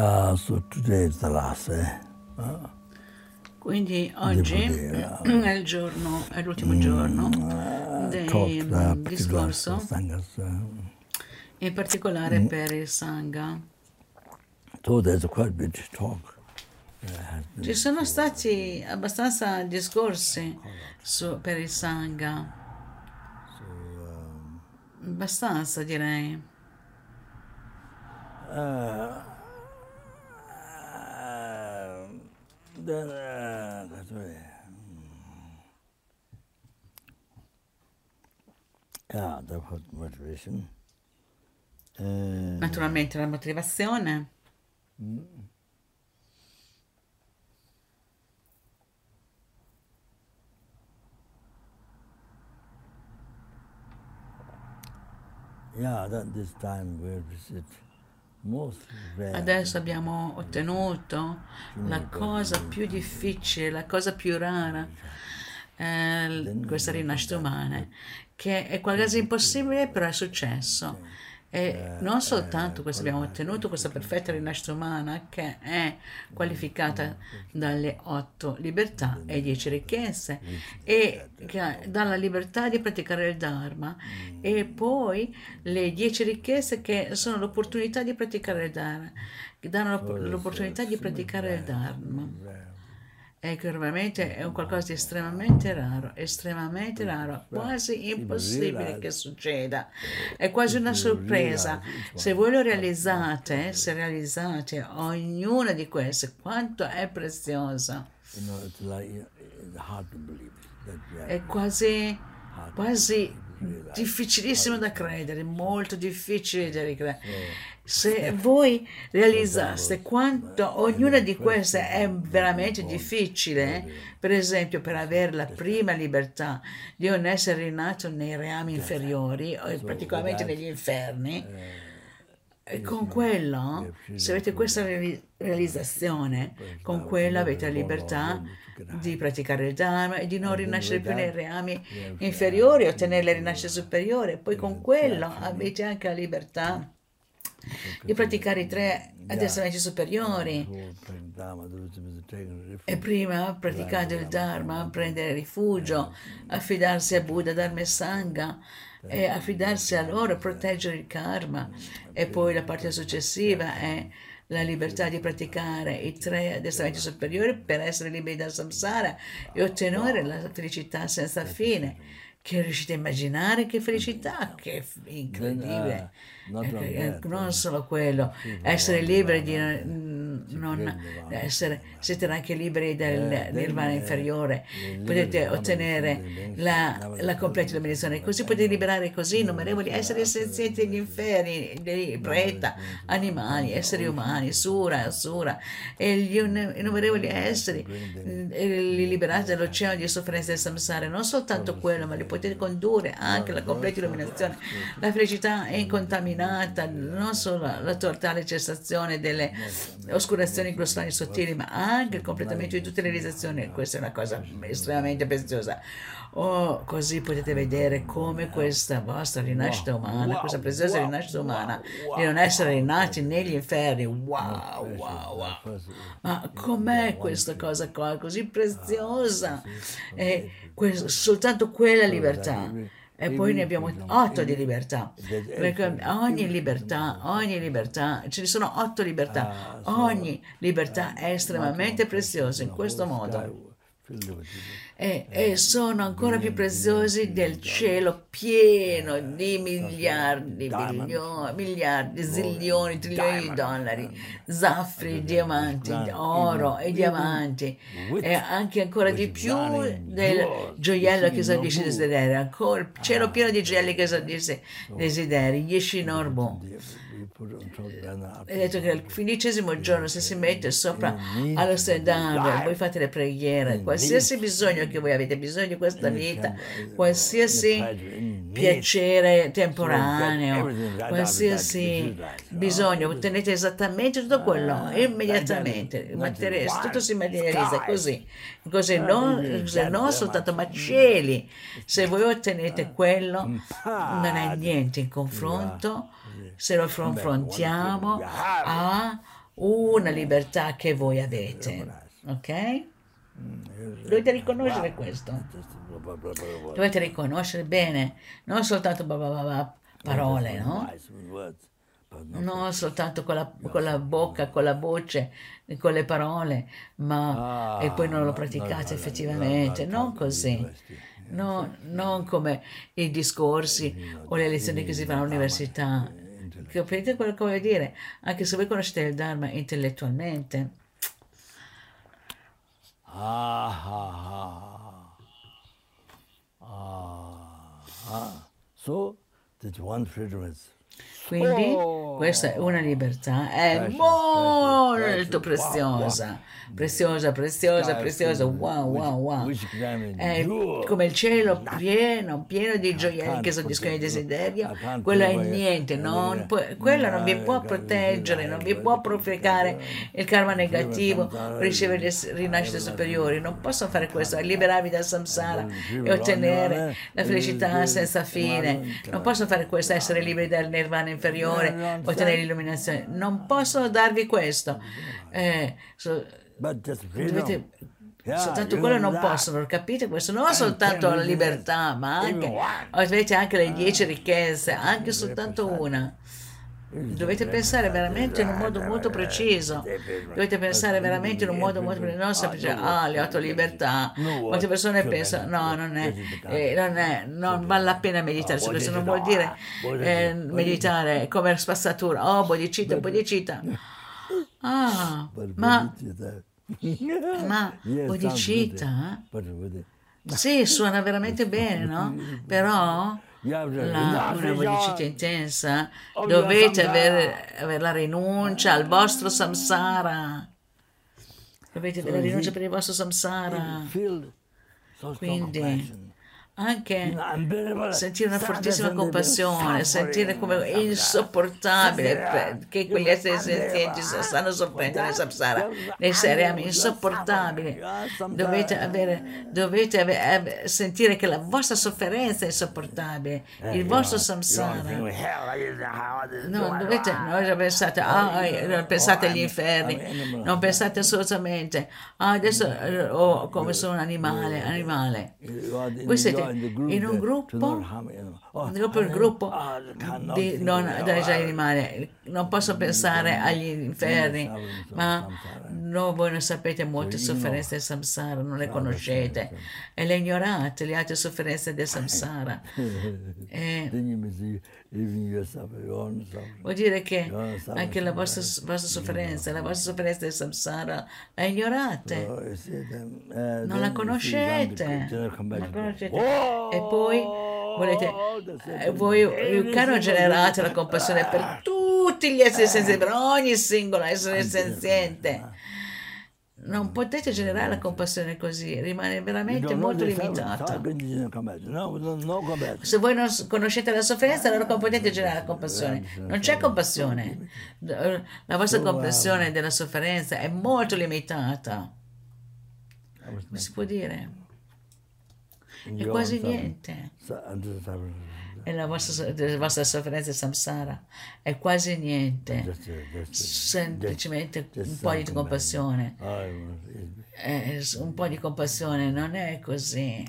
Uh, the last day. Uh, Quindi oggi poter, è il giorno, è l'ultimo giorno del talk the particular discorso, in particolare per il Sangha. so been- Ci sono stati abbastanza discorsi su- per il Sangha, um, abbastanza direi. uh, uh, then, uh, that's right. Yeah, that was motivation. Uh, Naturalmente la motivazione. yeah, that this time we visit most rare. Adesso abbiamo ottenuto la cosa più difficile, la cosa più rara, eh, l- questa rinascita umana, che è qualcosa di impossibile, però è successo. E non soltanto questo abbiamo ottenuto, questa perfetta rinascita umana che è qualificata dalle otto libertà e dieci ricchezze e che dà la libertà di praticare il Dharma e poi le dieci ricchezze che sono l'opportunità di praticare il Dharma, che danno l'opp- l'opportunità di praticare il Dharma. E che veramente è un qualcosa di estremamente raro, estremamente raro, quasi impossibile che succeda. È quasi una sorpresa. Se voi lo realizzate, se realizzate ognuna di queste, quanto è preziosa. Are È quasi, quasi difficilissimo da credere, molto difficile da credere. Se voi realizzaste quanto ognuna di queste è veramente difficile, per esempio per avere la prima libertà di non essere rinato nei reami inferiori, o praticamente negli inferni, e con quello, se avete questa reali- realizzazione, con quello avete la libertà di praticare il Dharma e di non rinascere più nei reami inferiori, ottenere la rinascita superiore. Poi con quello avete anche la libertà di praticare i tre addestramenti superiori. E prima, praticando il Dharma, prendere rifugio, affidarsi a Buddha, Dharma e Sangha, e affidarsi a loro, proteggere il karma. E poi la parte successiva è la libertà di praticare i tre addestramenti superiori per essere liberi dal samsara e ottenere la felicità senza fine. Che riuscite a immaginare che felicità, che incredibile. Eh, that, non solo quello, essere liberi di non, essere, siete anche liberi del nirvana inferiore, potete ottenere la, la completa illuminazione, così potete liberare così innumerevoli esseri senzienti degli inferni, dei preta, animali, esseri umani, sura, asura, e gli innumerevoli esseri, eh, li liberate dall'oceano di sofferenza del samsara, non soltanto quello, ma li potete condurre anche alla completa illuminazione, la felicità è incontaminata, non solo la totale cessazione delle oscurazioni glossolari sottili, ma anche il completamento di tutte le realizzazioni. Questa è una cosa estremamente preziosa. Oh, così potete vedere come questa vostra rinascita umana, questa preziosa rinascita umana, di non essere rinati negli inferni. Wow, wow, wow. Ma com'è questa cosa qua così preziosa? E que- soltanto quella libertà. E poi ne abbiamo otto di libertà. Perché ogni libertà, ogni libertà, ce ne sono otto libertà. Ogni libertà è estremamente preziosa in questo modo. E, e sono ancora più preziosi del cielo pieno di miliardi, milioni, miliardi, zilioni, trilioni di dollari, zaffri, diamanti, oro e diamanti, e anche ancora di più del gioiello che esaudisce i desideri, ancora il cielo pieno di gioielli che esaudisce i desideri, gli Shinorbu. È detto che al quindicesimo giorno se si mette sopra allo stendale, voi fate le preghiere, qualsiasi bisogno che voi avete, bisogno di questa vita, qualsiasi piacere temporaneo, qualsiasi bisogno, ottenete esattamente tutto quello immediatamente, tutto si materializza così, così non, non soltanto ma cieli, se voi ottenete quello non è niente in confronto se lo confrontiamo a una libertà che voi avete. Ok? Dovete riconoscere questo. Dovete riconoscere bene, non soltanto parole, no? Non soltanto con la, con la, bocca, con la voce, con le parole, ma e poi non lo praticate effettivamente, non così. No, non come i discorsi o le lezioni che si fanno all'università. Capite quello che voglio dire? Anche se voi conoscete il Dharma intellettualmente. Ah, ah, ah, ah. So, that one is quindi oh. questa è una libertà, è molto preziosa, preziosa, preziosa, preziosa, wow, wow, wow. È come il cielo pieno, pieno di gioielli che soddisfano il desiderio, quello è niente, non può, quella non vi può proteggere, non vi può provocare il karma negativo, ricevere le rinascite superiori, non posso fare questo, è liberarvi dal samsara e ottenere la felicità senza fine, non posso fare questo, essere liberi dal nirvana inferiore, ottenere l'illuminazione. Non posso darvi questo. Eh, so, dovete, soltanto quello non possono, capite questo? Non soltanto la libertà, ma anche, avete anche le dieci ricchezze, anche soltanto una. Dovete pensare veramente in un modo molto preciso. Dovete pensare veramente in un modo molto preciso. Non semplice, ah, le otto libertà. Molte persone pensano, no, non è, eh, non, è, non vale la pena meditare su questo. Non vuol dire eh, meditare come spazzatura. Oh, bodhicitta, bodhicitta. Ah, ma, ma bodhicitta? Sì, suona veramente bene, no? Però la, una bodhicitta intensa, dovete avere, avere, la rinuncia al vostro samsara. Dovete avere la rinuncia per il vostro samsara. Quindi anche sentire una fortissima compassione, sentire come è insopportabile che quegli esseri senzienti stanno soffrendo nel samsara, nei seriami insopportabili. Dovete, avere, dovete avere, sentire che la vostra sofferenza è insopportabile, il vostro samsara. Non dovete, non pensate, ah, non pensate agli inferni, non pensate assolutamente, ah, adesso oh, come sono un animale, animale. Voi siete in un gruppo, dopo il gruppo di non degli animali, non posso pensare agli inferni, ma no, voi non sapete molte sofferenze del samsara, non le conoscete. e le ignorate, le altre sofferenze del samsara. E vuol dire che anche la vostra, vostra sofferenza, la vostra sofferenza del samsara la ignorate, non la conoscete, non la conoscete. E poi volete, eh, voi il caro generate la compassione per tutti gli esseri senzienti, per ogni singolo essere senziente non potete generare la compassione così, rimane veramente molto limitata. Se voi non conoscete la sofferenza, allora come potete generare la compassione? Non c'è compassione. La vostra comprensione della sofferenza è molto limitata. Come si può dire? È quasi niente e la vostra, la vostra sofferenza samsara è quasi niente, semplicemente un po' di compassione. Eh, un po' di compassione, non è così.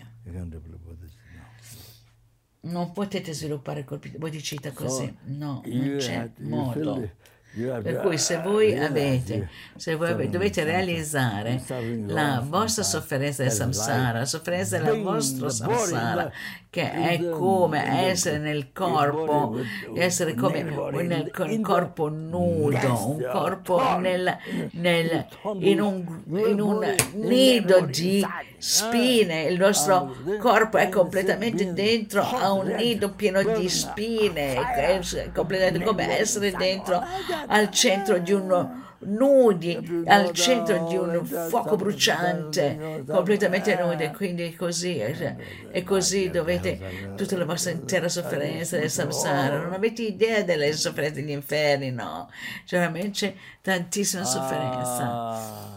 Non potete sviluppare colpi di bodhicitta così, no, non c'è modo. Per cui se voi avete, se voi avete, dovete realizzare la vostra sofferenza del samsara, la sofferenza del vostro samsara, che è come essere nel corpo, essere come nel, un corpo nudo, un corpo nel, nel, in, un, in un nido di spine, il nostro corpo è completamente dentro a un nido pieno di spine, è completamente come essere dentro al centro di un nudi al centro di un fuoco bruciante, completamente nudi, quindi è così, e così dovete tutta la vostra intera sofferenza del samsara, non avete idea delle sofferenze degli inferni, no, c'è veramente tantissima sofferenza.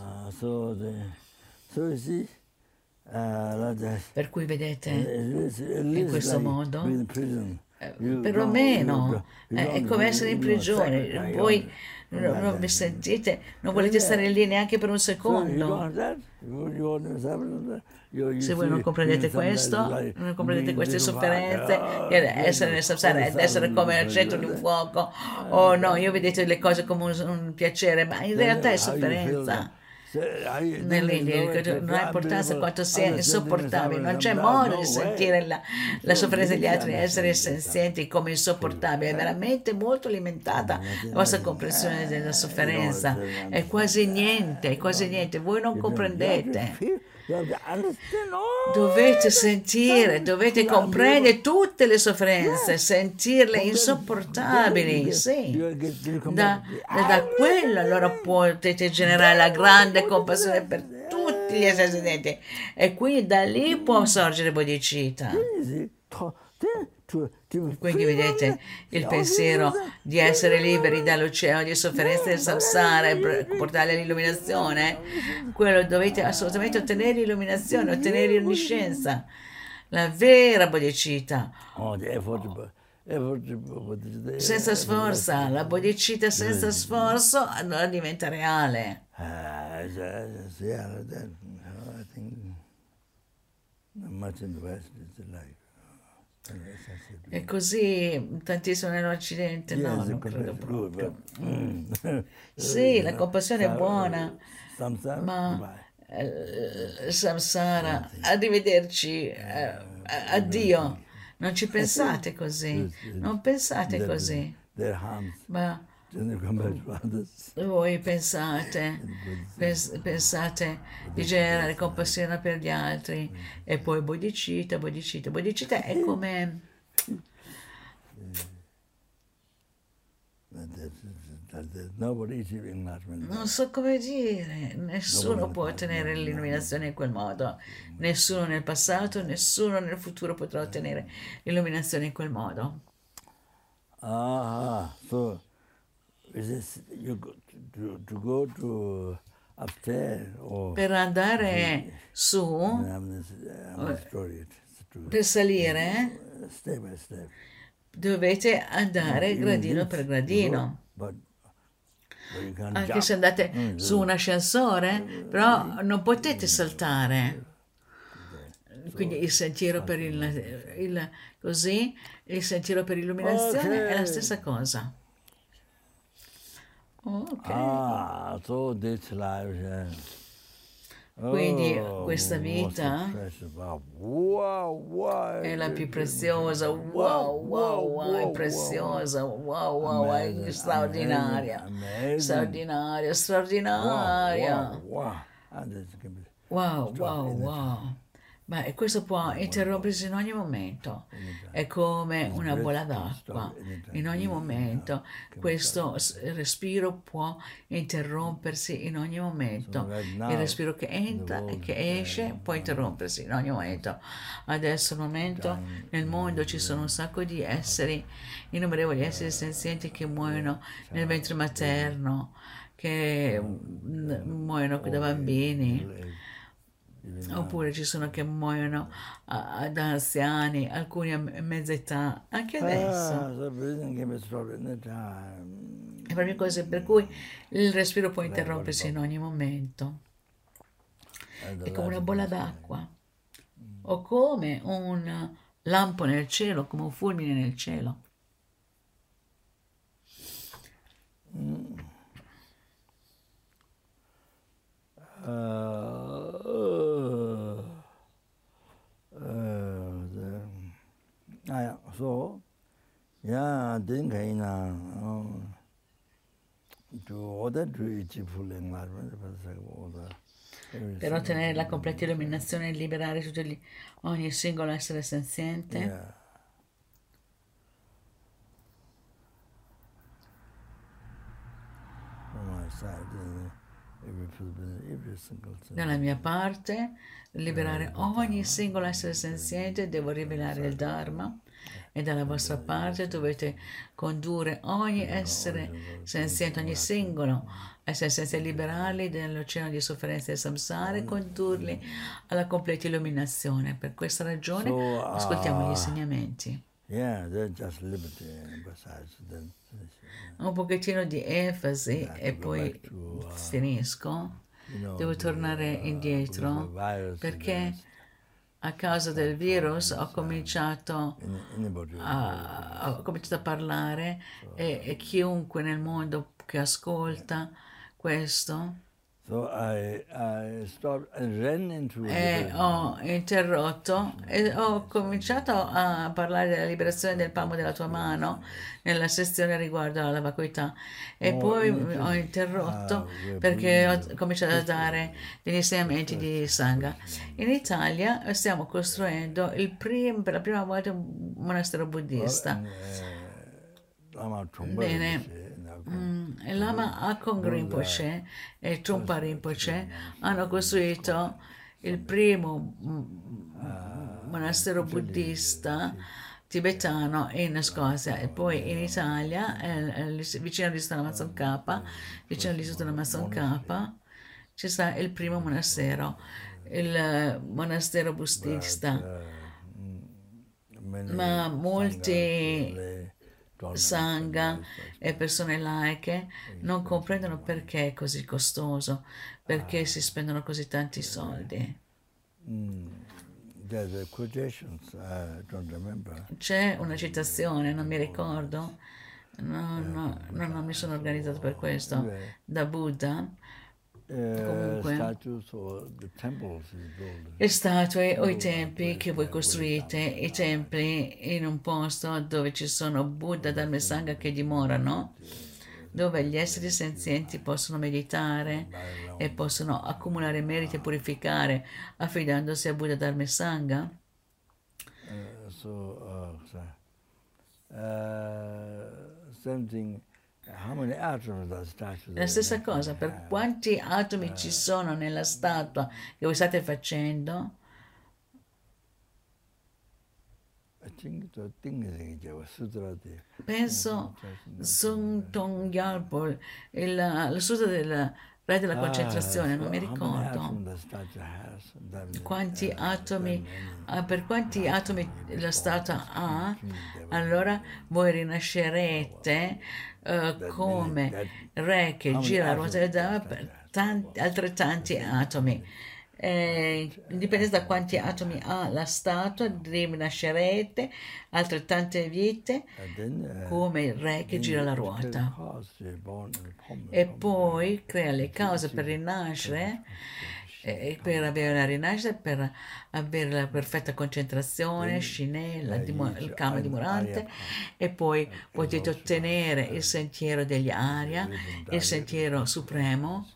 Per cui vedete, in questo modo, perlomeno è come essere in prigione, voi non, vi sentite, non volete stare lì neanche per un secondo. Se voi non comprendete questo, non comprendete queste sofferenze, essere essere come al centro di un fuoco, oh no, io vedete le cose come un, un piacere, ma in realtà è sofferenza. Nell'India non ha importanza quanto sia insopportabile, non c'è modo di sentire la, la sofferenza degli altri, essere senzienti come insopportabile, è veramente molto limitata la vostra comprensione della sofferenza, è quasi niente, è quasi niente, voi non comprendete. Dovete sentire, dovete comprendere tutte le sofferenze, sentirle insopportabili, sì. Da, da quello allora potete generare la grande compassione per tutti gli esseri viventi e quindi da lì può sorgere bodhicitta. Quindi vedete il pensiero di essere liberi dall'oceano di sofferenza del samsara e portarli all'illuminazione, quello dovete assolutamente ottenere l'illuminazione, ottenere l'onniscienza, la vera bodhicitta. Senza sforzo, la bodhicitta senza sforzo allora diventa reale. Ah, yeah, that, I think much in the West is like. E così tantissimo nell'Occidente, no, non credo proprio. Sì, la compassione è buona, ma eh, samsara, arrivederci, eh, addio. Non ci pensate così, non pensate così, ma voi pensate, pens- pensate di generare compassione per gli altri e poi bodhicitta, bodhicitta. Bodhicitta è come... Non so come dire, nessuno può ottenere l'illuminazione in quel modo, nessuno nel passato, nessuno nel futuro potrà ottenere l'illuminazione in quel modo. Ah, so is this you go to, to go to upstairs or Per andare su, I'm this, I'm it's to per salire, step by step. dovete andare You gradino per gradino. go, But, but Anche jump. se andate su un ascensore, però non potete saltare. Quindi il sentiero per il, il- così, il sentiero per l'illuminazione è la stessa cosa. Ok. Ah, so this life, yeah. Quindi Oh, questa vita Wow, wow, è la più preziosa, wow, wow, wow, è preziosa, wow, wow, è straordinaria, straordinaria, straordinaria. wow, wow. Wow, wow, wow. Ma questo può interrompersi in ogni momento. È come una bolla d'acqua. In ogni momento questo respiro può interrompersi in ogni momento. Il respiro che entra e che esce può interrompersi in ogni momento. Adesso al momento nel mondo ci sono un sacco di esseri, innumerevoli esseri senzienti che muoiono nel ventre materno, che mm, muoiono da bambini. Oppure ci sono che muoiono ah, da anziani, alcuni a me- mezza età, anche adesso. Ah, so breathing can be stopped any time. È proprio così, per cui il respiro può interrompersi in ogni momento. È come una bolla d'acqua, o come un lampo nel cielo, come un fulmine nel cielo. Uh, uh, uh, the, ah, yeah, so, yeah, then can uh, to order to each full order. Per ottenere la completa illuminazione e liberare gli- ogni singolo essere senziente. Yeah. From my side, Dalla mia parte, liberare ogni singolo essere senziente, devo rivelare il Dharma. E dalla vostra parte dovete condurre ogni essere senziente, ogni singolo essere senziente, liberarli dall'oceano di sofferenza e samsara e condurli alla completa illuminazione. Per questa ragione ascoltiamo gli ah, insegnamenti. Yeah, they're just liberty besides the, Un pochettino di enfasi e poi to, uh, finisco. you know, Devo the, tornare uh, indietro perché against a causa del virus ho cominciato a, ho cominciato a parlare e, e chiunque nel mondo che ascolta questo So I, I stopped and ran into e the ho interrotto e ho cominciato a parlare della liberazione del palmo della tua mano nella sezione riguardo alla vacuità e Oh, poi ho interrotto ah, perché ho cominciato a dare degli insegnamenti di Sangha. In Italia stiamo costruendo il prim- per la prima volta un monastero buddista. Trungpa Bene. Mm, Lama Akong Rinpoche e Trungpa Rinpoche hanno costruito il primo mm, monastero buddista tibetano in Scozia e poi in Italia, vicino all'isola Amazon K, vicino all'isola Amazon K, ci sta il primo monastero, il monastero buddista. many Ma molti Sangha e persone laiche non comprendono perché è così costoso, perché si spendono così tanti soldi. There's a quotations, I don't remember. C'è una citazione, non mi ricordo, no, no, no, non mi sono organizzato per questo, da Buddha, le statue o i templi che voi costruite, i templi in un posto dove ci sono Buddha, Dharma e Sangha che dimorano, dove gli esseri senzienti possono meditare e possono accumulare meriti e purificare affidandosi a Buddha, Dharma e Sangha. Uh, so, uh, La stessa cosa, per quanti atomi ci sono nella statua che voi state facendo, the penso Sun Tong Gyalpo, il, la sutra del re della concentrazione, non mi ricordo. quanti atomi, ah, per quanti atomi la statua ha, allora voi rinascerete eh, come re che gira la ruota del Dharma per tanti, altrettanti atomi. Eh, indipendenza da quanti atomi ha la statua, rinascerete altrettante vite come il re che gira la ruota. E poi crea le cause per rinascere eh, per avere la rinascita, per avere la perfetta concentrazione, Shine, la dimo- il calma dimorante, e poi potete ottenere il sentiero degli Arya, il sentiero supremo,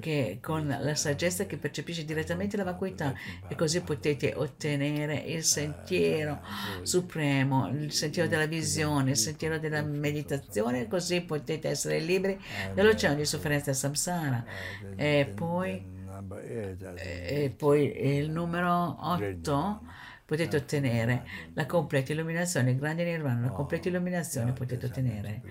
che con la saggezza che percepisce direttamente la vacuità e così potete ottenere il sentiero supremo, il sentiero della visione, il sentiero della meditazione così potete essere liberi dall'oceano di sofferenza samsara. E poi e poi il numero 8 potete ottenere la completa illuminazione, il grande nirvana, la completa illuminazione potete ottenere.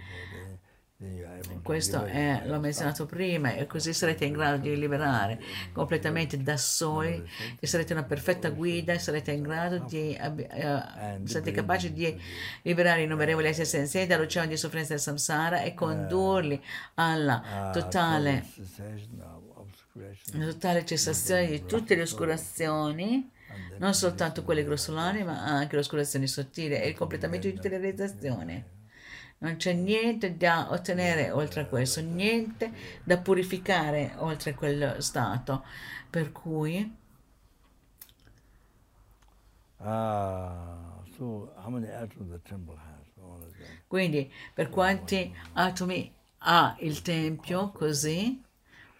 Questo è, l'ho menzionato prima e così sarete in grado di liberare completamente da soli, e sarete una perfetta guida e sarete in grado di, eh, sarete capaci di liberare innumerevoli esseri senzienti dall'oceano di sofferenza del samsara e condurli alla totale una totale cessazione di tutte le oscurazioni, non soltanto quelle grossolane, ma anche le oscurazioni sottili e il completamento di tutte le realizzazioni. Non c'è niente da ottenere oltre a questo, niente da purificare oltre quello stato. Per cui Ah, so. Quindi, per quanti atomi ha il Tempio, così,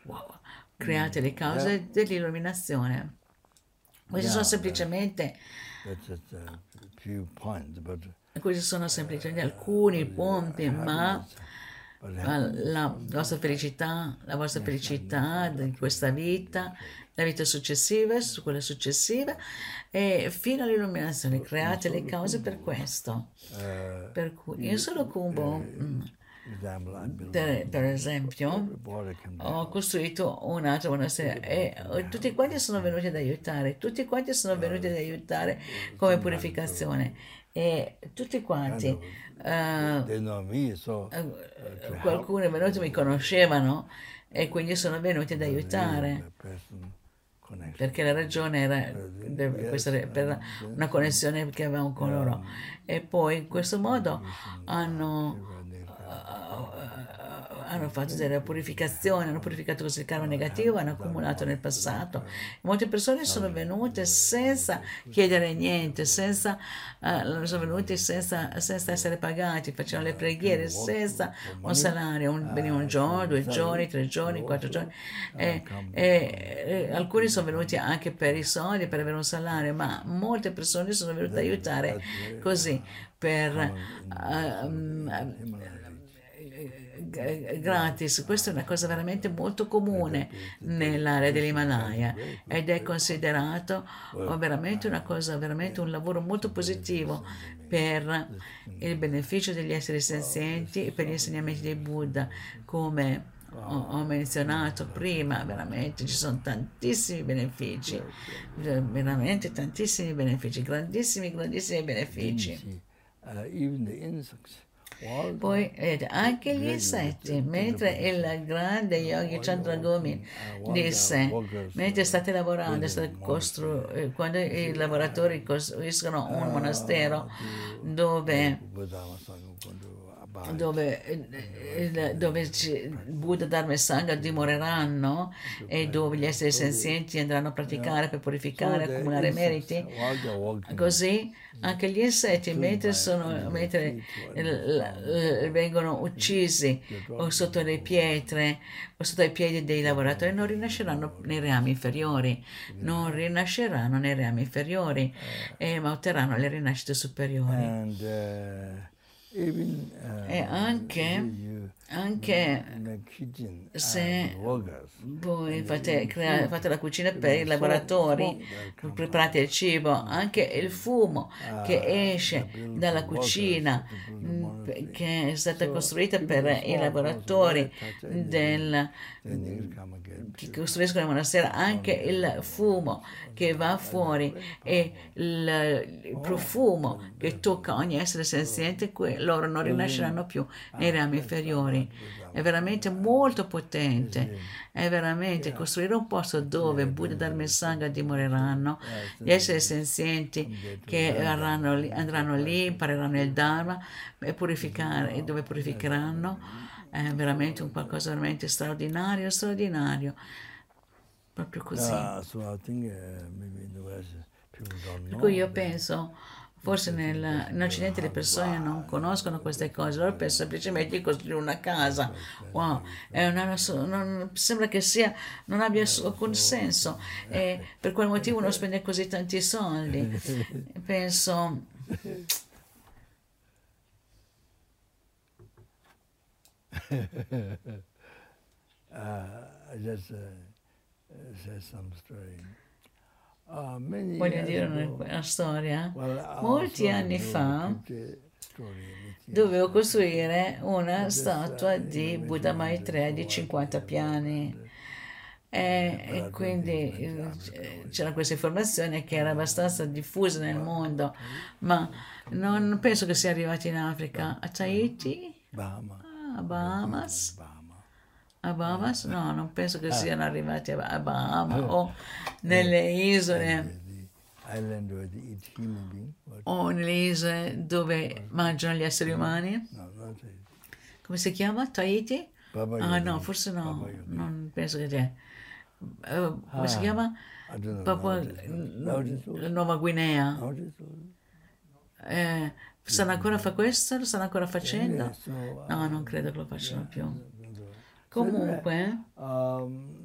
wow, create le cause dell'illuminazione. Questi sono semplicemente, That's a points, but questi sono semplicemente alcuni punti, ma la vostra felicità, la vostra felicità di questa vita, la vita successiva, su quella successiva e fino all'illuminazione. Create le cause per questo. uh, Per cui io sono mm, example, I built per, per esempio, ho costruito un altro monastero e e tutti quanti sono venuti ad aiutare, tutti quanti sono venuti ad aiutare come purificazione. E tutti quanti, uh, qualcuno è venuto, mi conoscevano e quindi sono venuti ad aiutare. perché la ragione era per una connessione che avevamo con loro. E poi in questo modo hanno hanno fatto delle purificazioni, hanno purificato questo karma negativo, hanno accumulato nel passato. Molte persone sono venute senza chiedere niente, senza, uh, sono venute senza, senza, essere pagati, facevano le preghiere senza un salario, un, un giorno, due giorni, tre giorni, quattro giorni. E, e, e, alcuni sono venuti anche per i soldi, per avere un salario, ma molte persone sono venute ad aiutare così per... Uh, um, gratis. Questa è una cosa veramente molto comune nell'area dell'Himalaya ed è considerato veramente una cosa, veramente un lavoro molto positivo per il beneficio degli esseri senzienti e per gli insegnamenti di Buddha, come ho, menzionato prima, veramente ci sono tantissimi benefici, veramente tantissimi benefici, grandissimi, grandissimi benefici. Poi anche gli insetti, mentre il grande Yogi Chandragumi disse, mentre state lavorando, state costru- eh, quando i lavoratori costruiscono un monastero dove dove, eh, dove Buddha, Dharma e Sangha dimoreranno e dove gli esseri senzienti andranno a praticare per purificare, accumulare meriti, così anche gli insetti mentre, sono, mentre vengono uccisi o sotto le pietre o sotto i piedi dei lavoratori non rinasceranno nei rami inferiori, non rinasceranno nei rami inferiori, eh, ma otterranno le rinascite superiori. Uh, e anche anche se voi fate, crea, fate, la cucina per i lavoratori, preparate il cibo, anche il fumo che esce dalla cucina che è stata costruita per i lavoratori del, che costruiscono il monastero, anche il fumo che va fuori e il profumo che tocca ogni essere senziente, loro non rinasceranno più nei rami inferiori è veramente molto potente, è veramente costruire un posto dove Buddha, Dharma e Sangha dimoreranno, gli esseri senzienti che andranno lì, andranno lì impareranno il Dharma e, purificare, e dove purificheranno, è veramente un qualcosa veramente straordinario, straordinario, proprio così. Per cui io penso Forse nel, in Occidente le persone non conoscono queste cose, loro pensano semplicemente di costruire una casa. Wow, una, non, sembra che sia, non abbia alcun senso. E per quel motivo uno spende così tanti soldi. Penso... uh, just uh, say some story. Ah, Voglio dire una, una storia. Molti anni fa dovevo costruire una statua di Buddha Maitreya di 50 piani. E, e, quindi eh, c'era questa informazione che era abbastanza diffusa nel mondo, ma non penso che sia arrivata in Africa. A Tahiti? Ah, Bahamas? A Bahamas? No, non penso che ah. siano arrivati a Bahamas eh. o nelle isole o nelle isole dove mangiano gli esseri umani. Come si chiama? Tahiti? Ah no, forse no, non penso che sia. Uh, come si ah, chiama? Papua, Nuova Guinea. Eh, stanno ancora a questo? Lo stanno ancora facendo? No, non credo che lo facciano più. Comunque, um,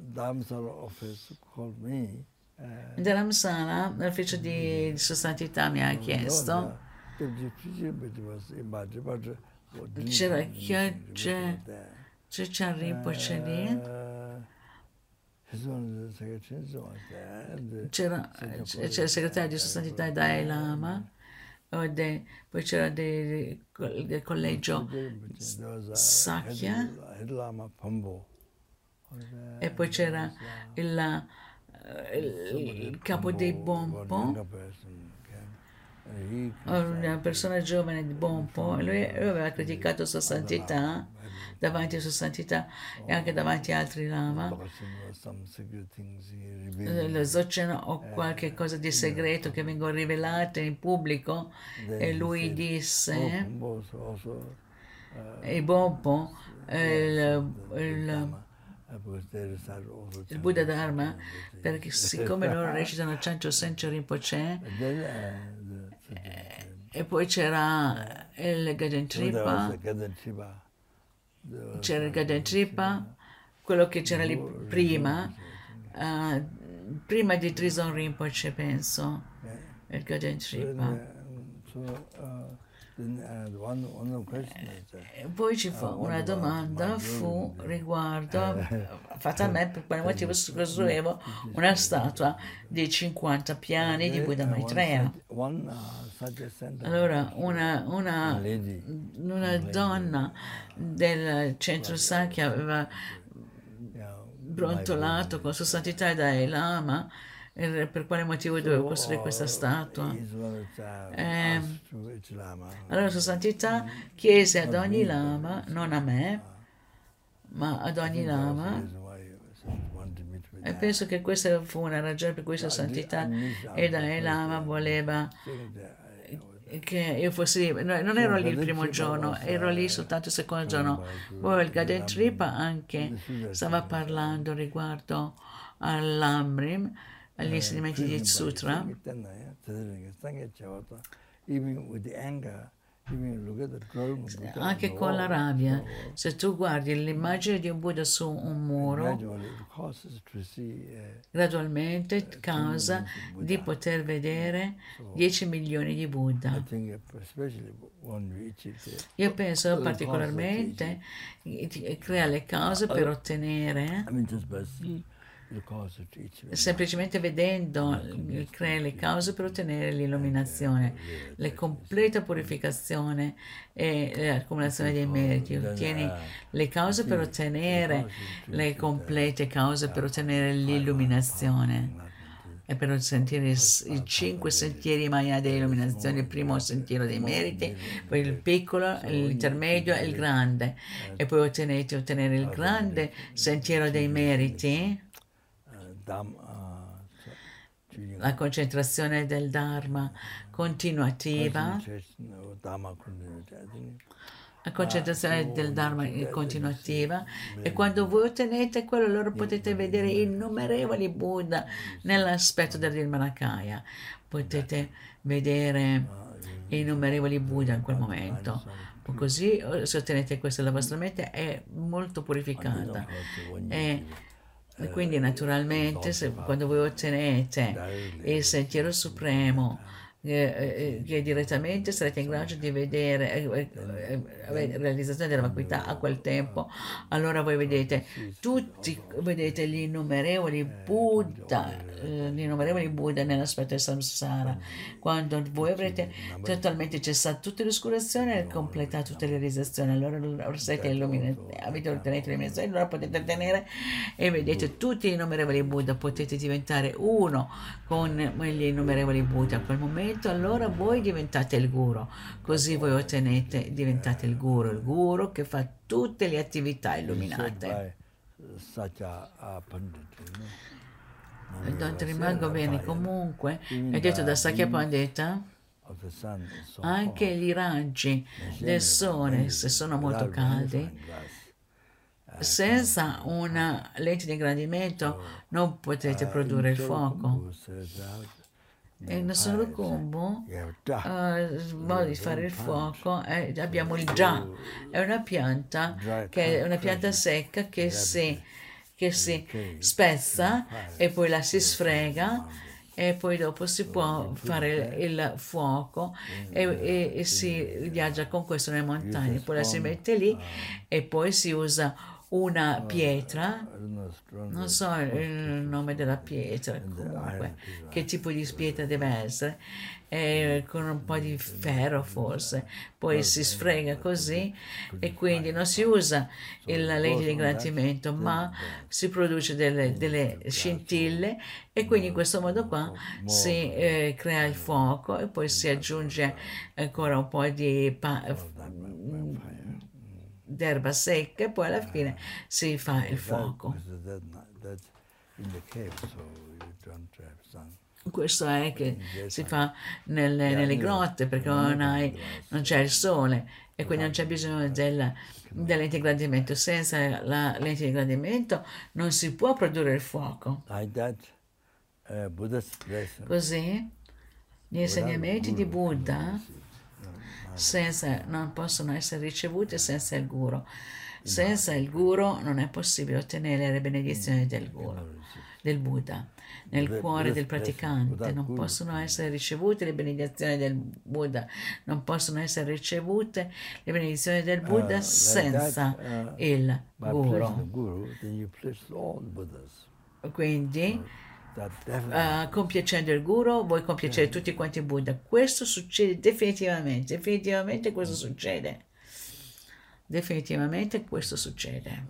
Dharamsala, l'ufficio di, di sostanzialità mi ha chiesto. c'era Chioggia c'è Rinpoche lì c'era, c'era il segretario di sostanzialità Dalai Lama de, poi c'era del, del collegio Sakya e poi c'era il, il, il capo dei Bompo una persona giovane di Bompo, lui, lui aveva criticato Sua Santità davanti a Sua Santità e anche davanti a altri lama, lo zoceno o qualche cosa di segreto che vengono rivelate in pubblico e lui disse, e Bompo, il, il il Buddha Dharma, perché siccome loro recitano Chancho Sencho Rinpoche, e poi c'era il Gaden Tripa, c'era il Gaden Tripa, quello che c'era lì prima, uh, prima di Trison Rinpoche, penso, il Gaden Tripa. Eh, poi ci fu una domanda fu riguardo fatta a me per quale motivo costruivo una statua di 50 piani di Buddha Maitreya. Allora una, una, una donna del centro Sakya aveva brontolato con Sua Santità Dalai Lama per quale motivo dovevo costruire questa statua. Eh, allora Sua Santità chiese ad ogni lama, non a me, ma ad ogni lama, e penso che questa fu una ragione per cui Sua Santità e Dalai Lama voleva che io fossi lì, non ero lì il primo giorno, ero lì soltanto il secondo giorno. Poi il Gaden Tripa anche stava parlando riguardo all'Amrim agli insegnamenti di Sutra, anche con la rabbia, se tu guardi l'immagine di un Buddha su un muro, gradualmente causa di poter vedere 10 milioni di Buddha. Io penso particolarmente crea le cause per ottenere semplicemente vedendo crea le cause per ottenere l'illuminazione, la completa purificazione e l'accumulazione dei meriti. Ottieni le cause per ottenere le complete cause per ottenere l'illuminazione e per sentire i cinque sentieri Maya dell'illuminazione, il primo sentiero dei meriti, poi il piccolo, l'intermedio e il grande, e poi ottenete ottenere il grande sentiero dei meriti la concentrazione del Dharma continuativa, la concentrazione del Dharma continuativa. e quando voi ottenete quello allora potete vedere innumerevoli Buddha nell'aspetto del Nirmanakaya, potete vedere innumerevoli Buddha in quel momento. Così se ottenete questo la vostra mente è molto purificata. E e quindi naturalmente se, quando voi ottenete il sentiero supremo eh, che direttamente sarete in grado di vedere eh, eh, realizzazione della vacuità a quel tempo, allora voi vedete tutti, vedete gli innumerevoli Buddha, gli innumerevoli Buddha nell'aspetto del samsara. Quando voi avrete totalmente cessato tutte le oscurazioni e completato tutte le realizzazioni, allora siete illuminati, avete ottenuto l'illuminazione, allora potete ottenere e vedete tutti gli innumerevoli Buddha, potete diventare uno con gli innumerevoli Buddha a quel momento momento, allora voi diventate il guru. Così voi ottenete, diventate il guru, il guru che fa tutte le attività illuminate. Non rimango bene comunque, è detto da Sakya Pandita, anche gli raggi del sole, se sono molto caldi, senza una lente di ingrandimento non potete produrre il fuoco. E il nostro combo, uh, modo di fare il fuoco, è, abbiamo il già, è una pianta che è una pianta secca che si, che si spezza e poi la si sfrega e poi dopo si può fare il fuoco e, e, e si viaggia con questo nelle montagne, poi la si mette lì e poi si usa una pietra, non so il nome della pietra, comunque, che tipo di pietra deve essere, e con un po' di ferro forse, poi si sfrega così e quindi non si usa la lente di ingrandimento, ma si produce delle, delle scintille e quindi in questo modo qua si eh, crea il fuoco e poi si aggiunge ancora un po' di pa- d'erba secca e poi alla fine si fa il fuoco. Questo è che si fa nelle, nelle grotte perché non, hai, non, c'è il sole e quindi non c'è bisogno di ingrandimento. Senza la lente di ingrandimento non si può produrre il fuoco. Così gli insegnamenti di Buddha senza, non possono essere ricevute senza il guru. Senza il guru non è possibile ottenere le benedizioni del guru, del Buddha. Nel cuore del praticante non possono essere ricevute le benedizioni del Buddha, non possono essere ricevute le benedizioni del Buddha senza il guru. Quindi uh, compiacendo il guru, vuoi compiacere tutti quanti i Buddha. Questo succede definitivamente, definitivamente questo succede. Definitivamente questo succede.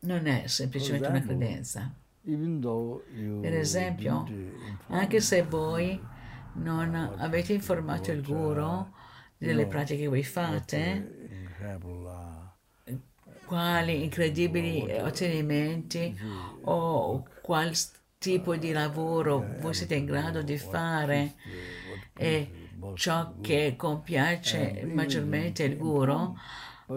Non è semplicemente una credenza. Per esempio, anche se voi non avete informato il guru delle pratiche che voi fate, quali incredibili ottenimenti o qual tipo di lavoro voi siete in grado di fare e ciò che compiace maggiormente il guru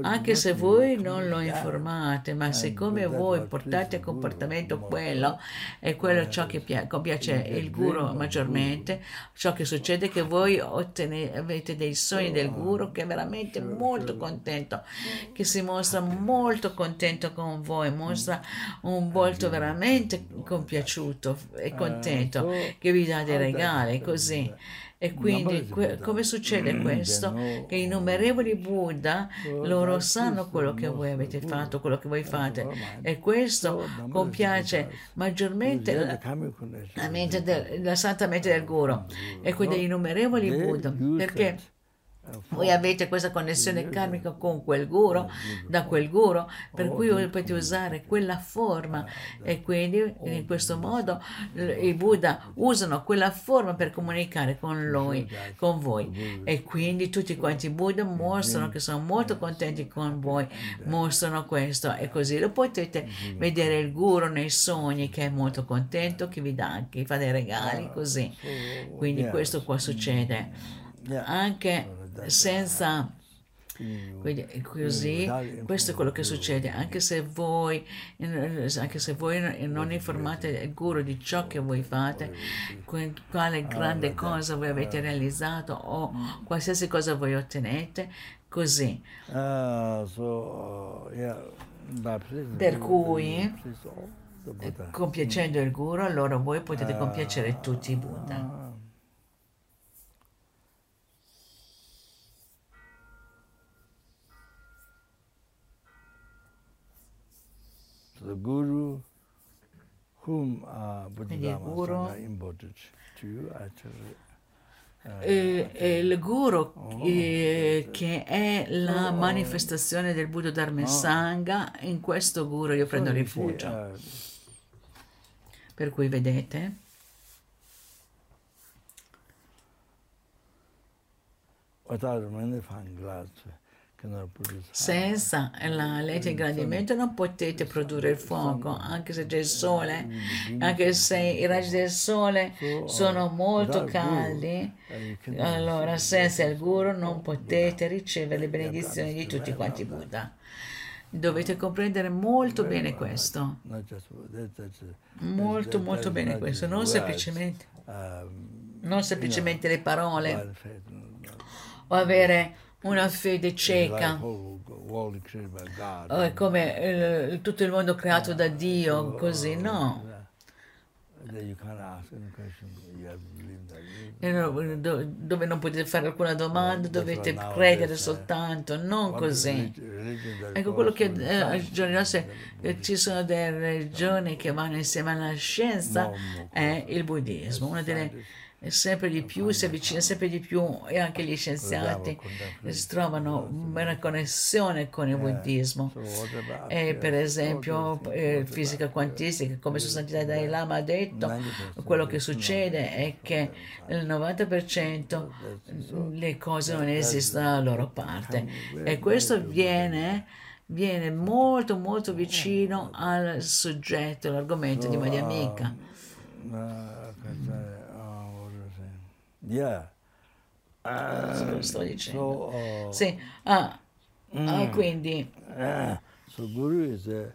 anche se voi non lo informate, ma siccome voi portate a comportamento quello e quello ciò che compiace il guru maggiormente, ciò che succede è che voi ottene, avete dei sogni del guru che è veramente molto contento, che si mostra molto contento con voi, mostra un volto veramente compiaciuto e contento, che vi dà dei regali, così. E quindi que- come succede questo? Che innumerevoli Buddha, loro sanno quello che voi avete fatto, quello che voi fate. E questo compiace maggiormente la, la, mente del, la santa mente del Guru. E quindi innumerevoli Buddha. Perché? Voi avete questa connessione karmica con quel guru, da quel guru, per cui voi potete usare quella forma. E quindi in questo modo i Buddha usano quella forma per comunicare con lui, con voi. E quindi tutti quanti i Buddha mostrano che sono molto contenti con voi, mostrano questo. E così lo potete vedere il guru nei sogni che è molto contento, che vi dà, che fa dei regali, così. Quindi questo qua succede. Anche senza quindi così. Questo è quello che succede anche se voi anche se voi non informate il guru di ciò che voi fate quale grande cosa voi avete realizzato o qualsiasi cosa voi ottenete così. Per cui compiacendo il guru allora voi potete compiacere tutti i Buddha the guru whom uh, Buddhadhamma Sangha imported to you actually. Eh, eh, il guru eh, che è la manifestazione del Buddha Dharma Sangha, in questo guru io prendo rifugio. Per cui vedete, without many fine senza la legge di ingrandimento non potete produrre il fuoco, anche se c'è il sole, anche se i raggi del sole sono molto caldi, allora senza il guru non potete ricevere le benedizioni di tutti quanti Buddha. Dovete comprendere molto bene questo, molto molto bene questo, non semplicemente, non semplicemente le parole. o avere una fede cieca, è come il, tutto il mondo creato da Dio, così no. dove non potete fare alcuna domanda, dovete credere soltanto, non così. Ecco quello che eh, ai giorni nostri eh, ci sono delle religioni che vanno insieme alla scienza, è il buddismo, una delle sempre di più si avvicina sempre di più e anche gli scienziati si trovano una connessione con il buddismo e per esempio eh, fisica quantistica come Sua Santità Dalai Lama ha detto quello che succede è che nel 90% le cose non esistono dalla loro parte e questo viene viene molto molto vicino al soggetto, l'argomento di Maria Amica. Yeah. Uh, sto dicendo. So, uh, sì, ah, mm, ah, quindi uh, so guru is a,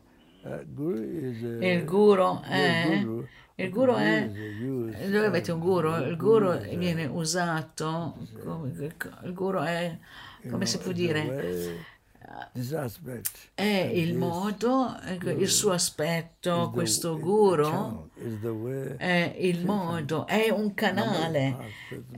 uh, guru is a, il guru è, guru, il guru è, dove avete un guru? Il guru viene usato, come, il guru è, come si può dire? È il modo, ecco, il suo aspetto, questo guru è il modo, è un canale,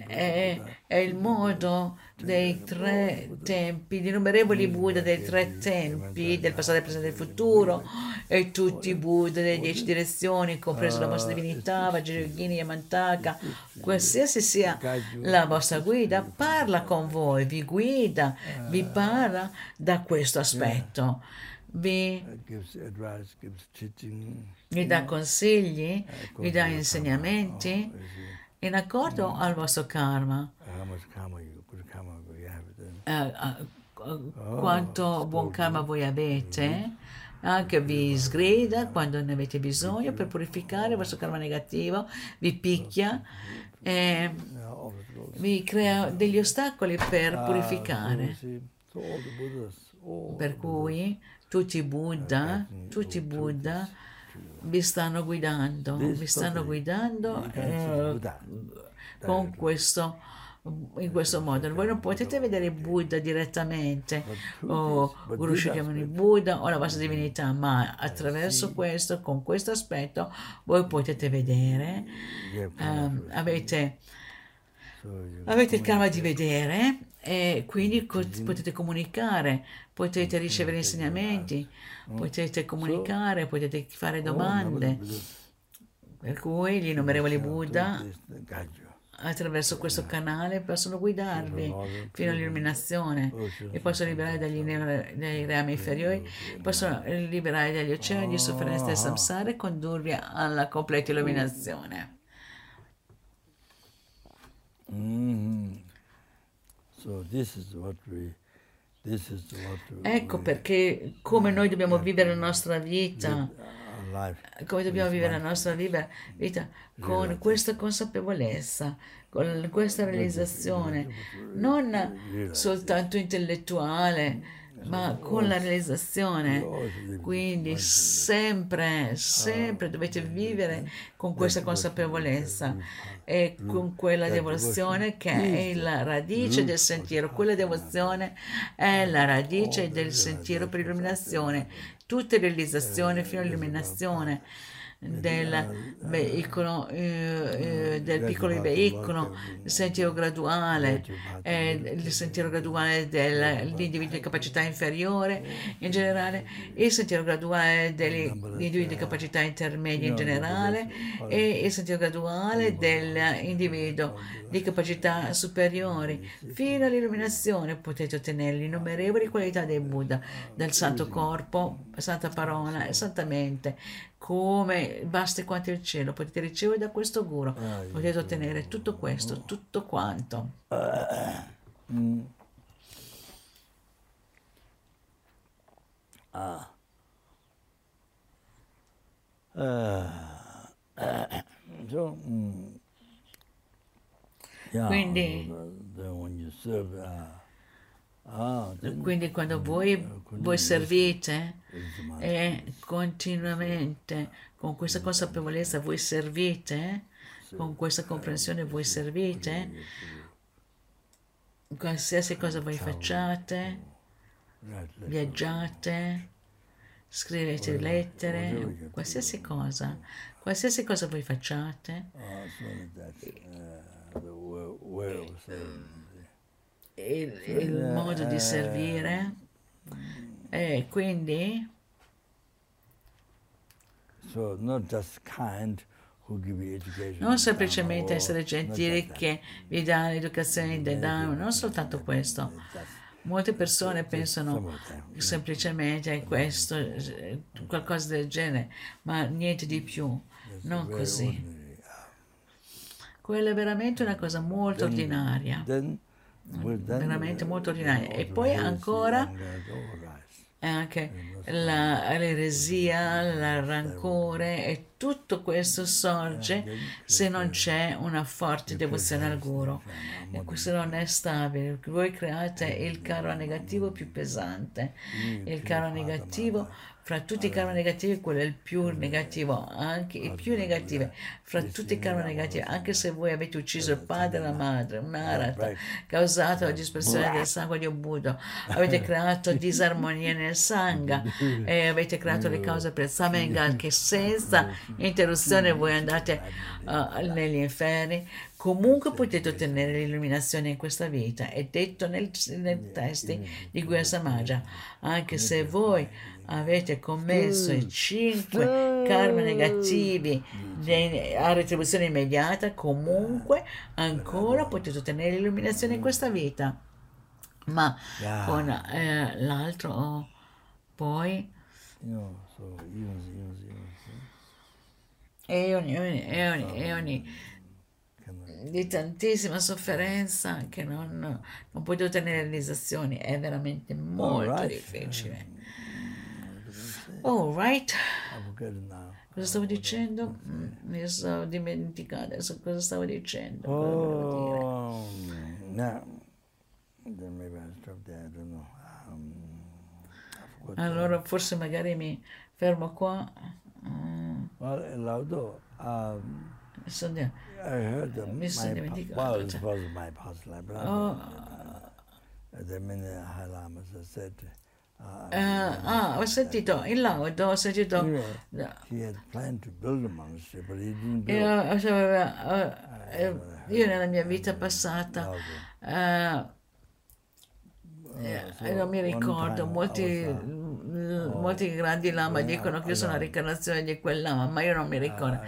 è, è il modo dei tre tempi, di innumerevoli Buddha dei tre tempi, del passato, del presente e del futuro, e tutti i Buddha delle dieci direzioni, compreso la vostra divinità, Vajrayogini, Yamantaka, qualsiasi sia la vostra guida, parla con voi, vi guida, vi parla da questo aspetto. Vi, vi dà consigli, vi dà insegnamenti. in accordo al vostro karma. Eh, eh, quanto buon karma voi avete, anche vi sgrida quando ne avete bisogno per purificare il vostro karma negativo, vi picchia e vi crea degli ostacoli per purificare. Per cui tutti i Buddha, tutti i Buddha vi stanno guidando, vi stanno guidando eh, con questo in questo modo. Voi non potete vedere Buddha direttamente o Guru Shakyamuni Buddha o la vostra divinità, ma attraverso questo, con questo aspetto, voi potete vedere, um, avete, avete il karma di vedere e quindi potete comunicare, potete ricevere insegnamenti, potete comunicare, potete fare domande. Per cui gli innumerevoli Buddha attraverso questo canale possono guidarvi fino all'illuminazione. E possono liberare dagli, dai reami inferiori, possono liberare dagli oceani di sofferenza del samsara e condurvi alla completa illuminazione. Mm-hmm. So this is what we Ecco perché come noi dobbiamo vivere la nostra vita. Come dobbiamo vivere la nostra vita con questa consapevolezza, con questa realizzazione, non soltanto intellettuale, ma con la realizzazione. Quindi sempre, sempre dovete vivere con questa consapevolezza e con quella devozione che è la radice del sentiero. Quella devozione è la radice del sentiero per illuminazione. tutte le realizzazioni fino all'illuminazione del veicolo, eh, eh, del piccolo veicolo, il sentiero graduale, eh, il sentiero graduale dell'individuo di capacità inferiore in generale, il sentiero graduale degli individui di capacità intermedia in generale e il sentiero graduale dell'individuo di capacità superiori. Fino all'illuminazione potete ottenere le innumerevoli qualità del Buddha, del Santo Corpo, Santa Parola e Santa Mente come basta quanto il cielo, potete ricevere da questo guru, ah, potete ottenere tutto questo, tutto quanto. Mm. Ah. Quindi, Ah, Quindi quando voi, voi servite e continuamente con questa consapevolezza voi servite, con questa comprensione voi servite, qualsiasi cosa voi facciate, viaggiate, scrivete lettere, qualsiasi cosa, qualsiasi cosa voi facciate. Il, il modo di servire? e quindi? Non semplicemente essere gentili che vi danno l'educazione del danno, non soltanto questo. Molte persone pensano semplicemente a questo, qualcosa del genere, ma niente di più, non così. Quella è veramente una cosa molto ordinaria, veramente molto ordinaria. E poi ancora anche l'eresia, il rancore e tutto questo sorge se non c'è una forte devozione al guru. E questo non è stabile. Voi create il caro negativo più pesante. Il caro negativo fra tutti i karma negativi quello è il più negativo, anche il più negativo, fra tutti i karma negativi, anche se voi avete ucciso il padre e la madre, un'arata, causato la dispersione del sangue di un Buddha, avete creato disarmonia nel sangha e avete creato le cause per Samengal che senza interruzione voi andate uh, negli inferni, comunque potete ottenere l'illuminazione in questa vita, è detto nel, nei testi di Guya Samaja, anche se voi avete commesso i cinque karma negativi a retribuzione immediata, comunque ancora potete ottenere l'illuminazione in questa vita. Ma con eh, l'altro poi? Eoni, eoni, eoni, eoni di tantissima sofferenza che non, non potete ottenere realizzazioni, è veramente molto difficile. Oh, right. Cosa stavo dicendo? Mm, mi sono dimenticato adesso cosa stavo dicendo. Oh, no. Um, allora forse magari mi fermo qua. Mm. Well, Laudo, um, mi sono, mi sono dimenticato. Well, it was my past life. Oh. Uh, the minute Halama said, Uh, ah, ho sentito il laudo, ho sentito... Io, io nella mia vita passata uh, eh, non mi ricordo, molti, molti grandi lama dicono che io sono la reincarnazione di quel lama, ma io non mi ricordo.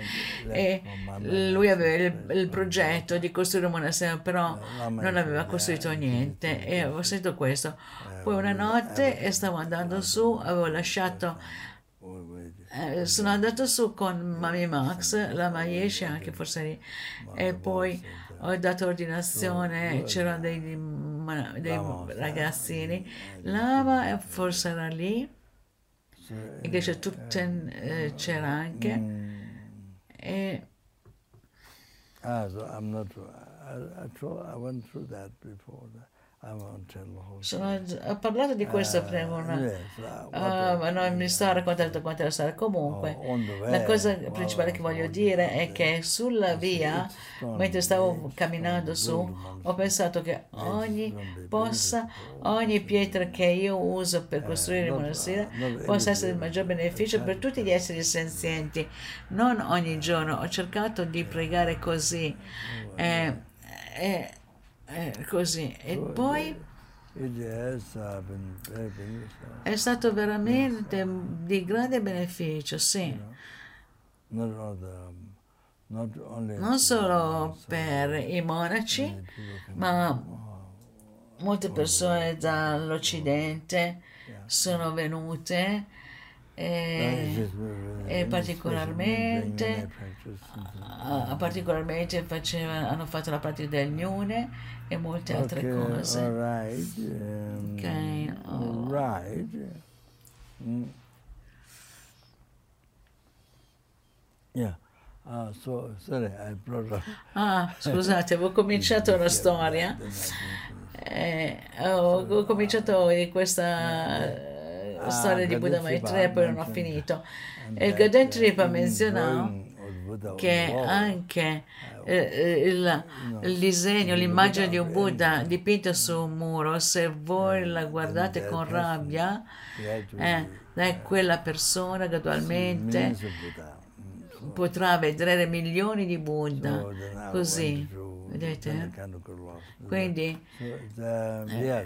E lui aveva il, il progetto di costruire un monastero, però non aveva costruito niente. e ho sentito questo. Poi una notte stavo andando su, avevo lasciato eh, sono andato su con Mami Max, la Maieshi anche forse lì, e poi ho dato ordinazione, c'erano dei, dei ragazzini, Lama forse era lì, e che Tutten eh, c'era anche, e... Ah, so I'm not, I, I, I went through that before. That. Sono, ho parlato di questo prima, una, uh, ma non mi sto raccontando quanto era stato. Comunque, la cosa principale che voglio dire è che sulla via, mentre stavo camminando su, ho pensato che ogni possa, ogni pietra che io uso per costruire il monastero possa essere il maggior beneficio per tutti gli esseri senzienti. Non ogni giorno, ho cercato di pregare così. Eh, eh, eh, così. E poi? È stato veramente di grande beneficio, sì. Non solo per i monaci, ma molte persone dall'Occidente sono venute e, e particolarmente, particolarmente faceva, hanno fatto la pratica del Nune e molte altre okay, cose. All right. Um, ok. Oh. Right. Mm. Yeah. Ah, so, sorry, ah, scusate, avevo cominciato una storia. Eh, ho cominciato di questa ah, storia di Buddha Maitreya e poi non ho finito. Il Gaden Tripa menzionò che anche eh, il, il, disegno, l'immagine di un Buddha dipinta su un muro, se voi la guardate con rabbia, eh, è quella persona gradualmente potrà vedere milioni di Buddha. Così vedete? Quindi eh,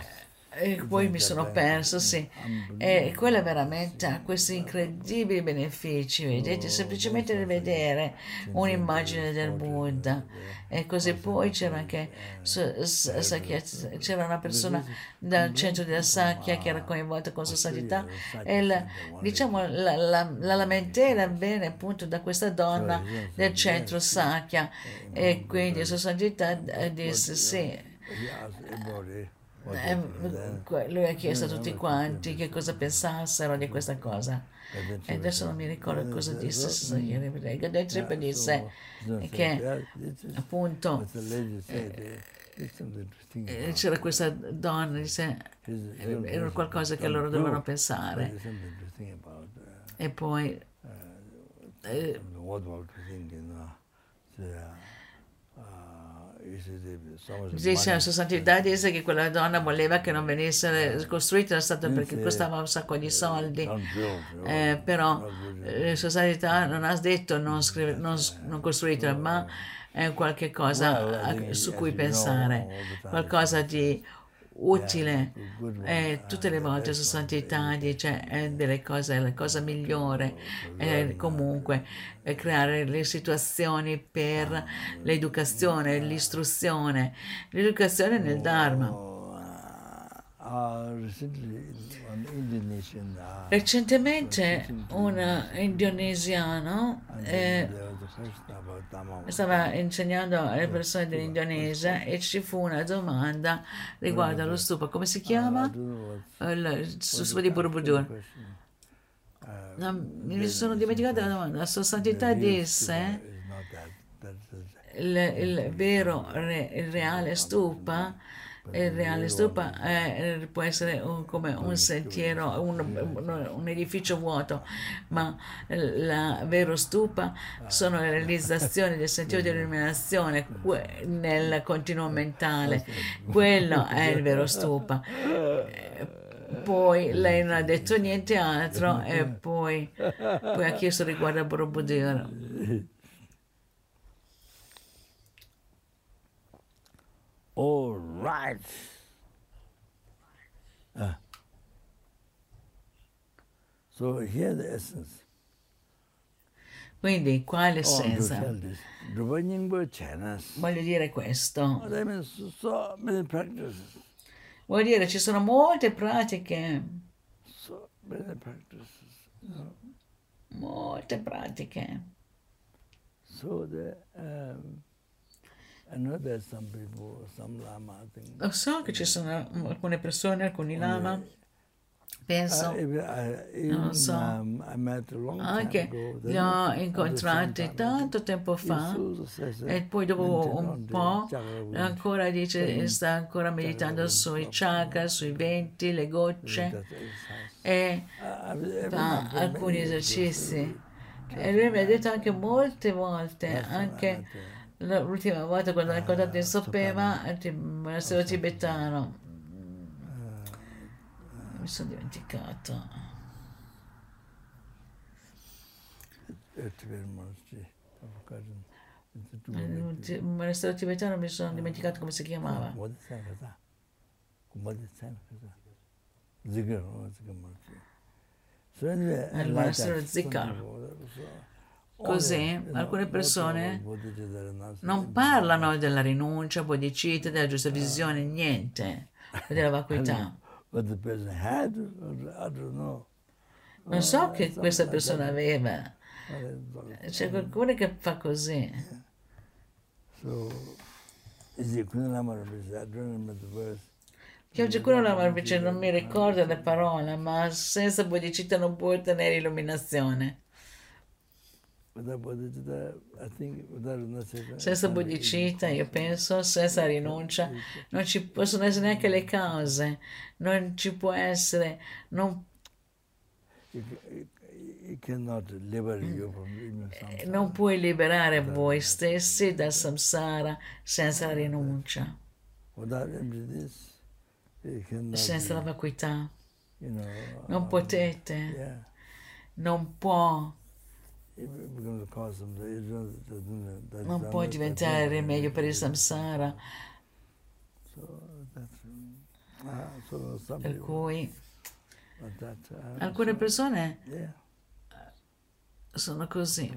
e poi mi sono perso, sì. E quella veramente ha questi incredibili benefici, vedete? Semplicemente di vedere un'immagine del Buddha. E così poi c'era anche c'era una persona dal centro della Sakya che era coinvolta con sua santità e la, diciamo la, la, la lamentela viene appunto da questa donna del centro Sakya. E quindi sua santità disse sì eh, lui ha chiesto a tutti quanti che cosa pensassero di questa cosa. E adesso non mi ricordo cosa disse Gadai Tripa disse che appunto eh, c'era questa donna, disse, era qualcosa che loro dovevano pensare. E poi eh, Dice la sua santità dice che quella donna voleva che non venisse costruita era stato perché costava un sacco di soldi. eh, però la sua santità non ha detto non, scrive, non, non costruitela ma è qualche cosa su cui pensare. qualcosa di utile. E tutte le volte su santità dice è delle cose, la cosa migliore è comunque è creare le situazioni per l'educazione, l'istruzione, l'educazione nel Dharma. Recentemente un indonesiano eh, stava insegnando alle persone dell'Indonesia e ci fu una domanda riguardo allo stupa. Come si chiama? Il stupa di Borobudur. Mi sono dimenticata la domanda. La sua santità disse il, il vero, il reale stupa il reale stupa eh, può essere un, come un sentiero, un, un, edificio vuoto, ma la vero stupa sono le realizzazioni del sentiero di illuminazione nel continuo mentale. Quello è il vero stupa. Poi lei non ha detto niente altro e poi, poi ha chiesto riguardo a Borobudur. All right. Uh. So here the essence. Quindi qua è l'essenza. Voglio dire questo. Vuol dire ci sono molte pratiche. Molte pratiche. So the, um, Lo so che ci sono alcune persone, alcuni lama, penso, non so, anche li ho incontrati tanto tempo fa e poi dopo un po' ancora dice sta ancora meditando sui chakra, sui venti, le gocce e fa alcuni esercizi. E lui mi ha detto anche molte volte, anche L'ultima volta quando ho incontrato in Sopema, il monastero tibetano, mi sono dimenticato. Il monastero tibetano mi sono dimenticato come si chiamava. Il monastero Zikar. Così alcune persone non parlano della rinuncia, bodhicitta, della giusta visione, niente, della vacuità. Non so che questa persona aveva. C'è qualcuno che fa così. Che oggi quello non mi ricordo le parole, ma senza bodhicitta non puoi ottenere illuminazione. Senza bodhicitta, io penso, senza rinuncia, non ci possono essere neanche le cause, non ci può essere, non... even Eh. Non puoi liberare voi stessi dal samsara senza rinuncia, senza la vacuità. Non um, potete, non può, non può it, diventare rimedio per il samsara. So that's so some Per cui uh, alcune so, persone yeah, sono così.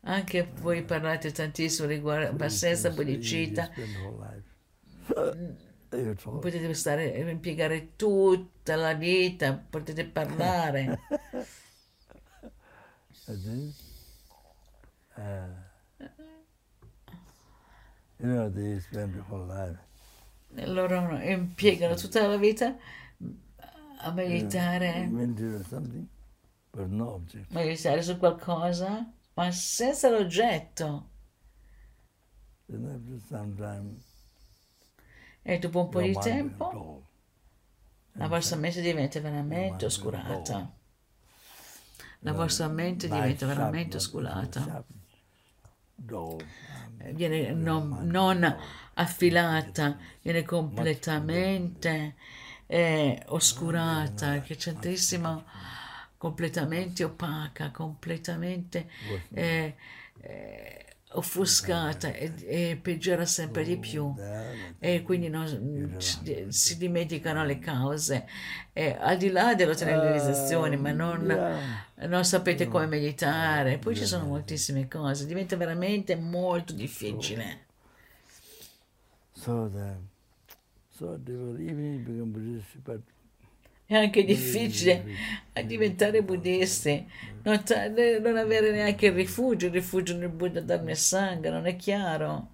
Anche voi parlate tantissimo riguardo, ma senza bodhicitta, potete stare, impiegare tutta la vita, potete parlare. And then, uh, you know, they spend the whole life. E loro impiegano tutta la vita a meditare, object. meditare su qualcosa, ma senza l'oggetto. Then after some time, E dopo un po' di mind will tempo dull. la vostra mente diventa veramente oscurata. La vostra mente diventa veramente oscurata. Viene non, non affilata, viene completamente eh, oscurata, che c'è tantissimo, completamente opaca, completamente eh, eh, offuscata e, e peggiora sempre di più. E quindi non- si dimenticano le cause, e al di là dell'ottenere realizzazioni, ma non, non sapete come meditare. Poi ci sono moltissime cose, diventa veramente molto difficile. So so become Buddhist, but È anche difficile a diventare buddisti, non, ta- non avere neanche il rifugio, il rifugio nel Buddha Dharma e Sangha, non è chiaro,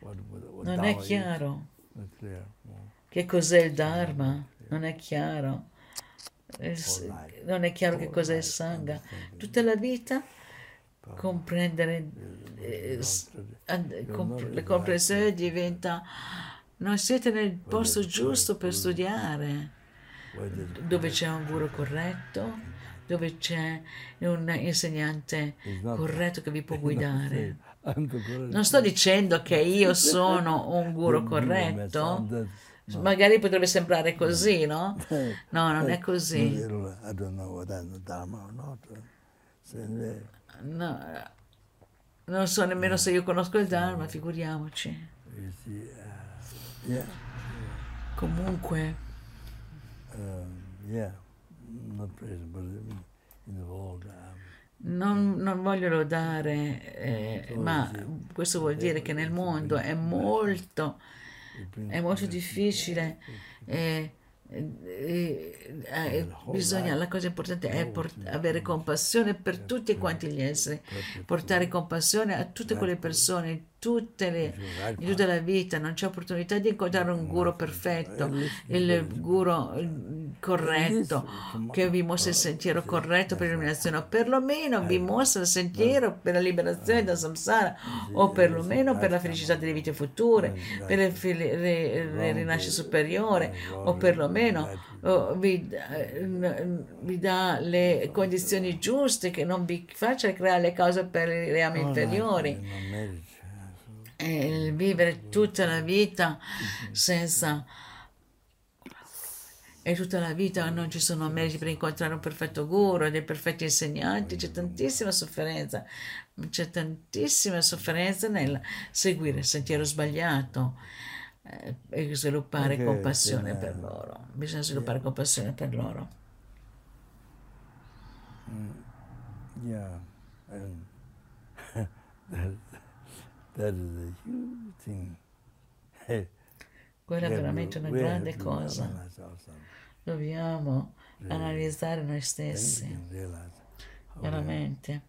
what non è chiaro. Che cos'è il Dharma? Non è chiaro. Eh, Non è chiaro che cos'è il Sangha. Tutta la vita comprendere eh, comp- la comprensione diventa non siete nel posto giusto per studiare dove c'è un guru corretto dove c'è un insegnante corretto che vi può guidare. non sto dicendo che io sono un guru corretto. magari potrebbe sembrare così no? no non è così. anyway, No, non so nemmeno se io conosco il Dharma, figuriamoci. Comunque, yeah, not present, but in, the world. Non, non voglio lodare, eh, ma questo vuol dire che nel mondo è molto, è molto difficile. eh, eh, eh, bisogna, la cosa importante è port- avere compassione per tutti quanti gli esseri, portare compassione a tutte quelle persone, tutte le, in tutta la vita. Non c'è opportunità di incontrare un guru perfetto, il guru eh, corretto, che vi mostra il sentiero corretto per l'illuminazione, o perlomeno vi mostra il sentiero per la liberazione da samsara, o perlomeno per la felicità delle vite future, per le rinascite superiore, o perlomeno vi, eh, vi dà le condizioni giuste che non vi faccia creare le cause per i reami inferiori. E vivere tutta la vita senza e tutta la vita non ci sono meriti per incontrare un perfetto guru, dei perfetti insegnanti, c'è tantissima sofferenza, c'è tantissima sofferenza nel seguire il sentiero sbagliato eh, e sviluppare Ok, compassione per eh. loro. Bisogna sviluppare compassione per loro. Yeah, and that, is a huge thing. Quella è veramente una grande cosa. Dobbiamo analizzare noi stessi. veramente.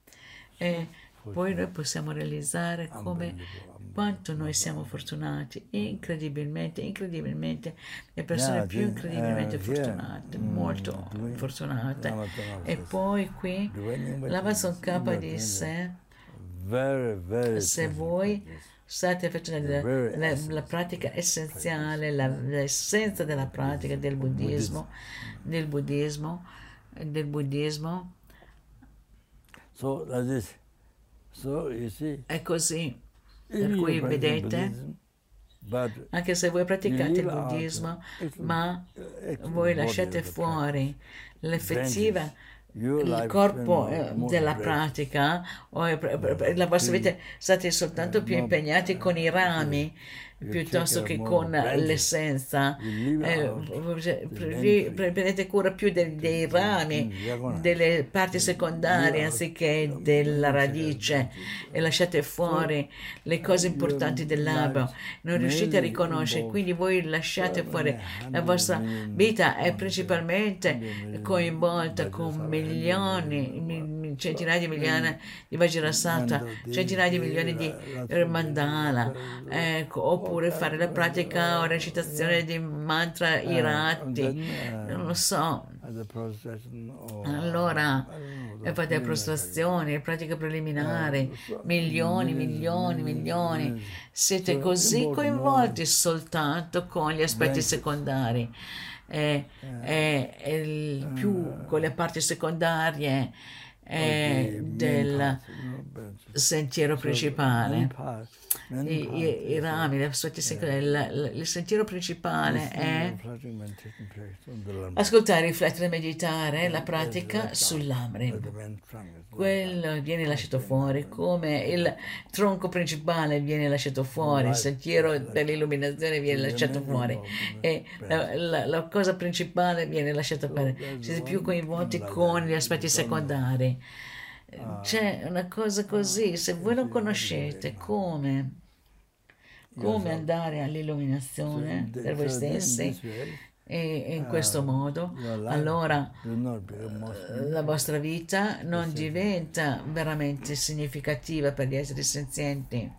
E poi noi possiamo realizzare come quanto noi siamo fortunati, incredibilmente, incredibilmente, le persone più incredibilmente uh, yeah. fortunate, Mm, molto fortunate. E poi qui "Dwelling with Lavason you, Kappa you are disse, se voi state facendo la, la, la pratica essenziale, la, l'essenza della pratica del buddismo, del buddismo, del buddismo. So, this, so, see, È così. Per cui vedete, anche se voi praticate il buddismo, ma voi lasciate fuori l'effettiva il corpo della pratica o la vostra vita state soltanto più impegnati con i rami piuttosto che con l'essenza. Eh, prendete cura più dei, dei rami, delle parti secondarie anziché della radice e lasciate fuori le cose importanti dell'albero. Non riuscite a riconoscere, quindi voi lasciate fuori. La vostra vita è principalmente coinvolta con milioni, centinaia di milioni di Vajrasatha, centinaia di milioni di mandala, ecco, oppure fare la pratica o recitazione di mantra eh, irati, non lo so. Allora, fate le prostrazioni, pratica preliminare, milioni, milioni, milioni. Siete così coinvolti soltanto con gli aspetti secondari. E, e, e più con le parti secondarie eh, del sentiero principale. I, i, i rami, le il, il sentiero principale è ascoltare, riflettere, meditare, la pratica sull'Amrim. Quello viene lasciato fuori, come il tronco principale viene lasciato fuori, il sentiero per l'illuminazione viene lasciato fuori e la, la, la cosa principale viene lasciata fuori. Siete più coinvolti con gli aspetti secondari. Ah. C'è una cosa così, se voi non conoscete come, come andare all'illuminazione per voi stessi e in questo modo, allora eh, la vostra vita non diventa veramente significativa per gli esseri senzienti.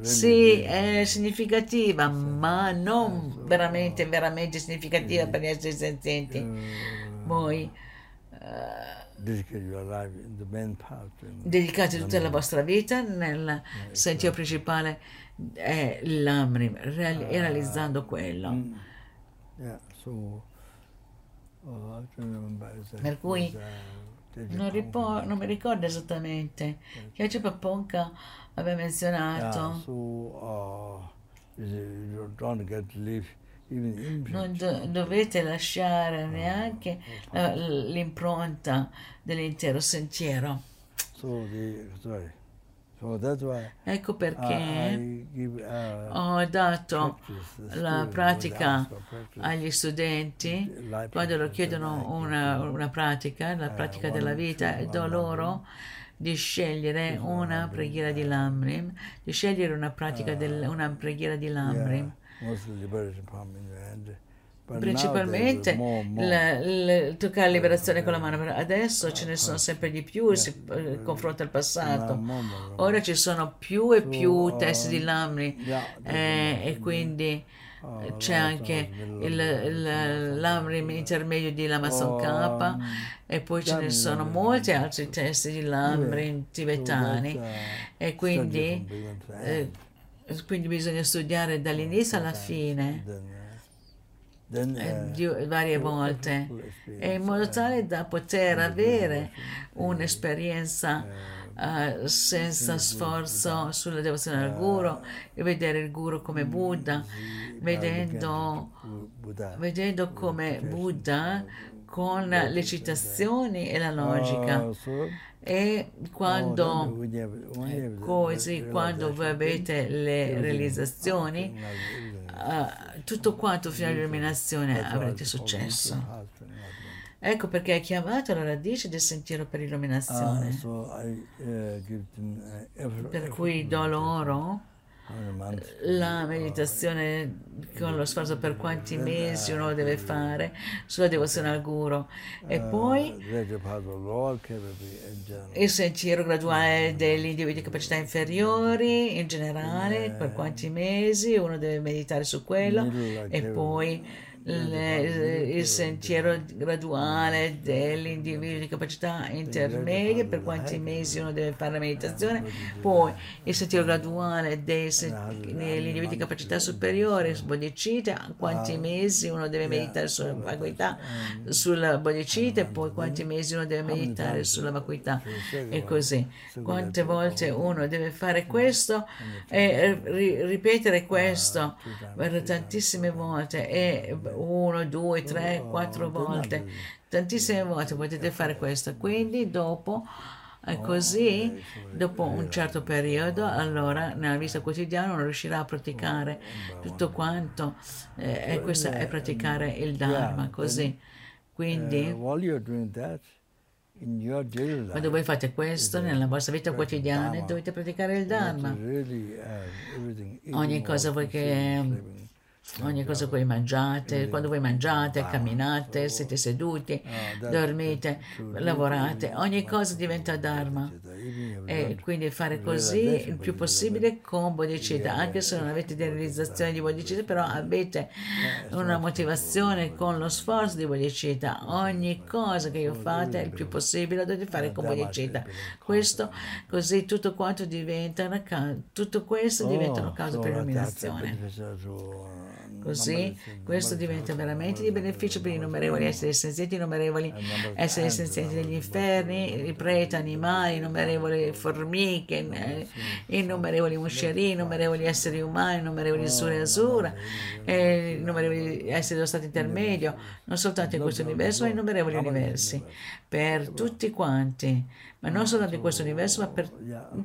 Sì, è significativa, ma non veramente, veramente significativa per gli esseri senzienti. Voi dedicate tutta la vostra vita nel sentiero principale è l'Amrim e realizzando quello. Mm, oh, per cui non, ripo- non, mi ricordo esattamente. Che oggi Paponka aveva menzionato non do- dovete lasciare ah, neanche uh, l'impronta dell'intero sentiero. ecco perché ho dato la pratica agli studenti. Quando loro chiedono una, una pratica, la pratica della vita, do loro di scegliere una preghiera di Lamrim, di scegliere una pratica del, una preghiera di Lamrim principalmente la, la, toccare liberazione con la mano, però adesso ce ne sono sempre di più si eh, confronta al passato. Ora ci sono più e più testi di Lamri eh, e quindi oh, c'è anche il, il Lamri intermedio di Lamason Kappa e poi ce ne sono molti altri testi di Lamri tibetani e quindi eh, quindi bisogna studiare dall'inizio alla fine, eh, varie volte, e in modo tale da poter avere un'esperienza uh, senza sforzo sulla devozione al guru e vedere il guru come Buddha, vedendo, vedendo come Buddha con le citazioni e la logica. E quando, così, quando voi avete le realizzazioni, uh, tutto quanto fino all'illuminazione avrete successo. Ecco perché è chiamato la radice del sentiero per l'illuminazione. Per cui do loro la meditazione con lo sforzo per quanti mesi uno deve fare sulla devozione al guru. E poi il sentiero graduale degli individui di capacità inferiori in generale per quanti mesi uno deve meditare su quello e poi il sentiero graduale dell'individuo di capacità intermedie, per quanti mesi uno deve fare la meditazione, poi il sentiero graduale degli individui di capacità superiore, bodhicitta, quanti mesi uno deve meditare sulla vacuità, sulla bodhicitta, poi quanti mesi uno deve meditare sulla vacuità. e così. Quante volte uno deve fare questo e ripetere questo per tantissime volte e uno, due, tre, quattro volte, tantissime volte potete fare questo. Quindi dopo è così, dopo un certo periodo, allora nella vita quotidiana uno riuscirà a praticare tutto quanto, eh, e questo è praticare il Dharma, così. Quindi, quando voi fate questo? nella vostra vita quotidiana dovete praticare il Dharma. Ogni cosa voi che ogni cosa voi mangiate, quando voi mangiate, camminate, siete seduti, dormite, lavorate, ogni cosa diventa Dharma. E quindi fare così il più possibile con bodhicitta, anche se non avete realizzazione di bodhicitta, però avete una motivazione con lo sforzo di bodhicitta. Ogni cosa che io fate il più possibile lo dovete fare con bodhicitta. Questo, così tutto quanto diventa tutto questo diventa una causa per illuminazione. Così questo diventa veramente di beneficio per i innumerevoli esseri senzienti, innumerevoli esseri senzienti degli inferni, i preti, animali, innumerevoli formiche, innumerevoli musceri, innumerevoli esseri umani, innumerevoli sura e asura, innumerevoli esseri dello stato intermedio, non soltanto in questo universo, ma innumerevoli universi, per tutti quanti, ma non soltanto in questo universo, ma per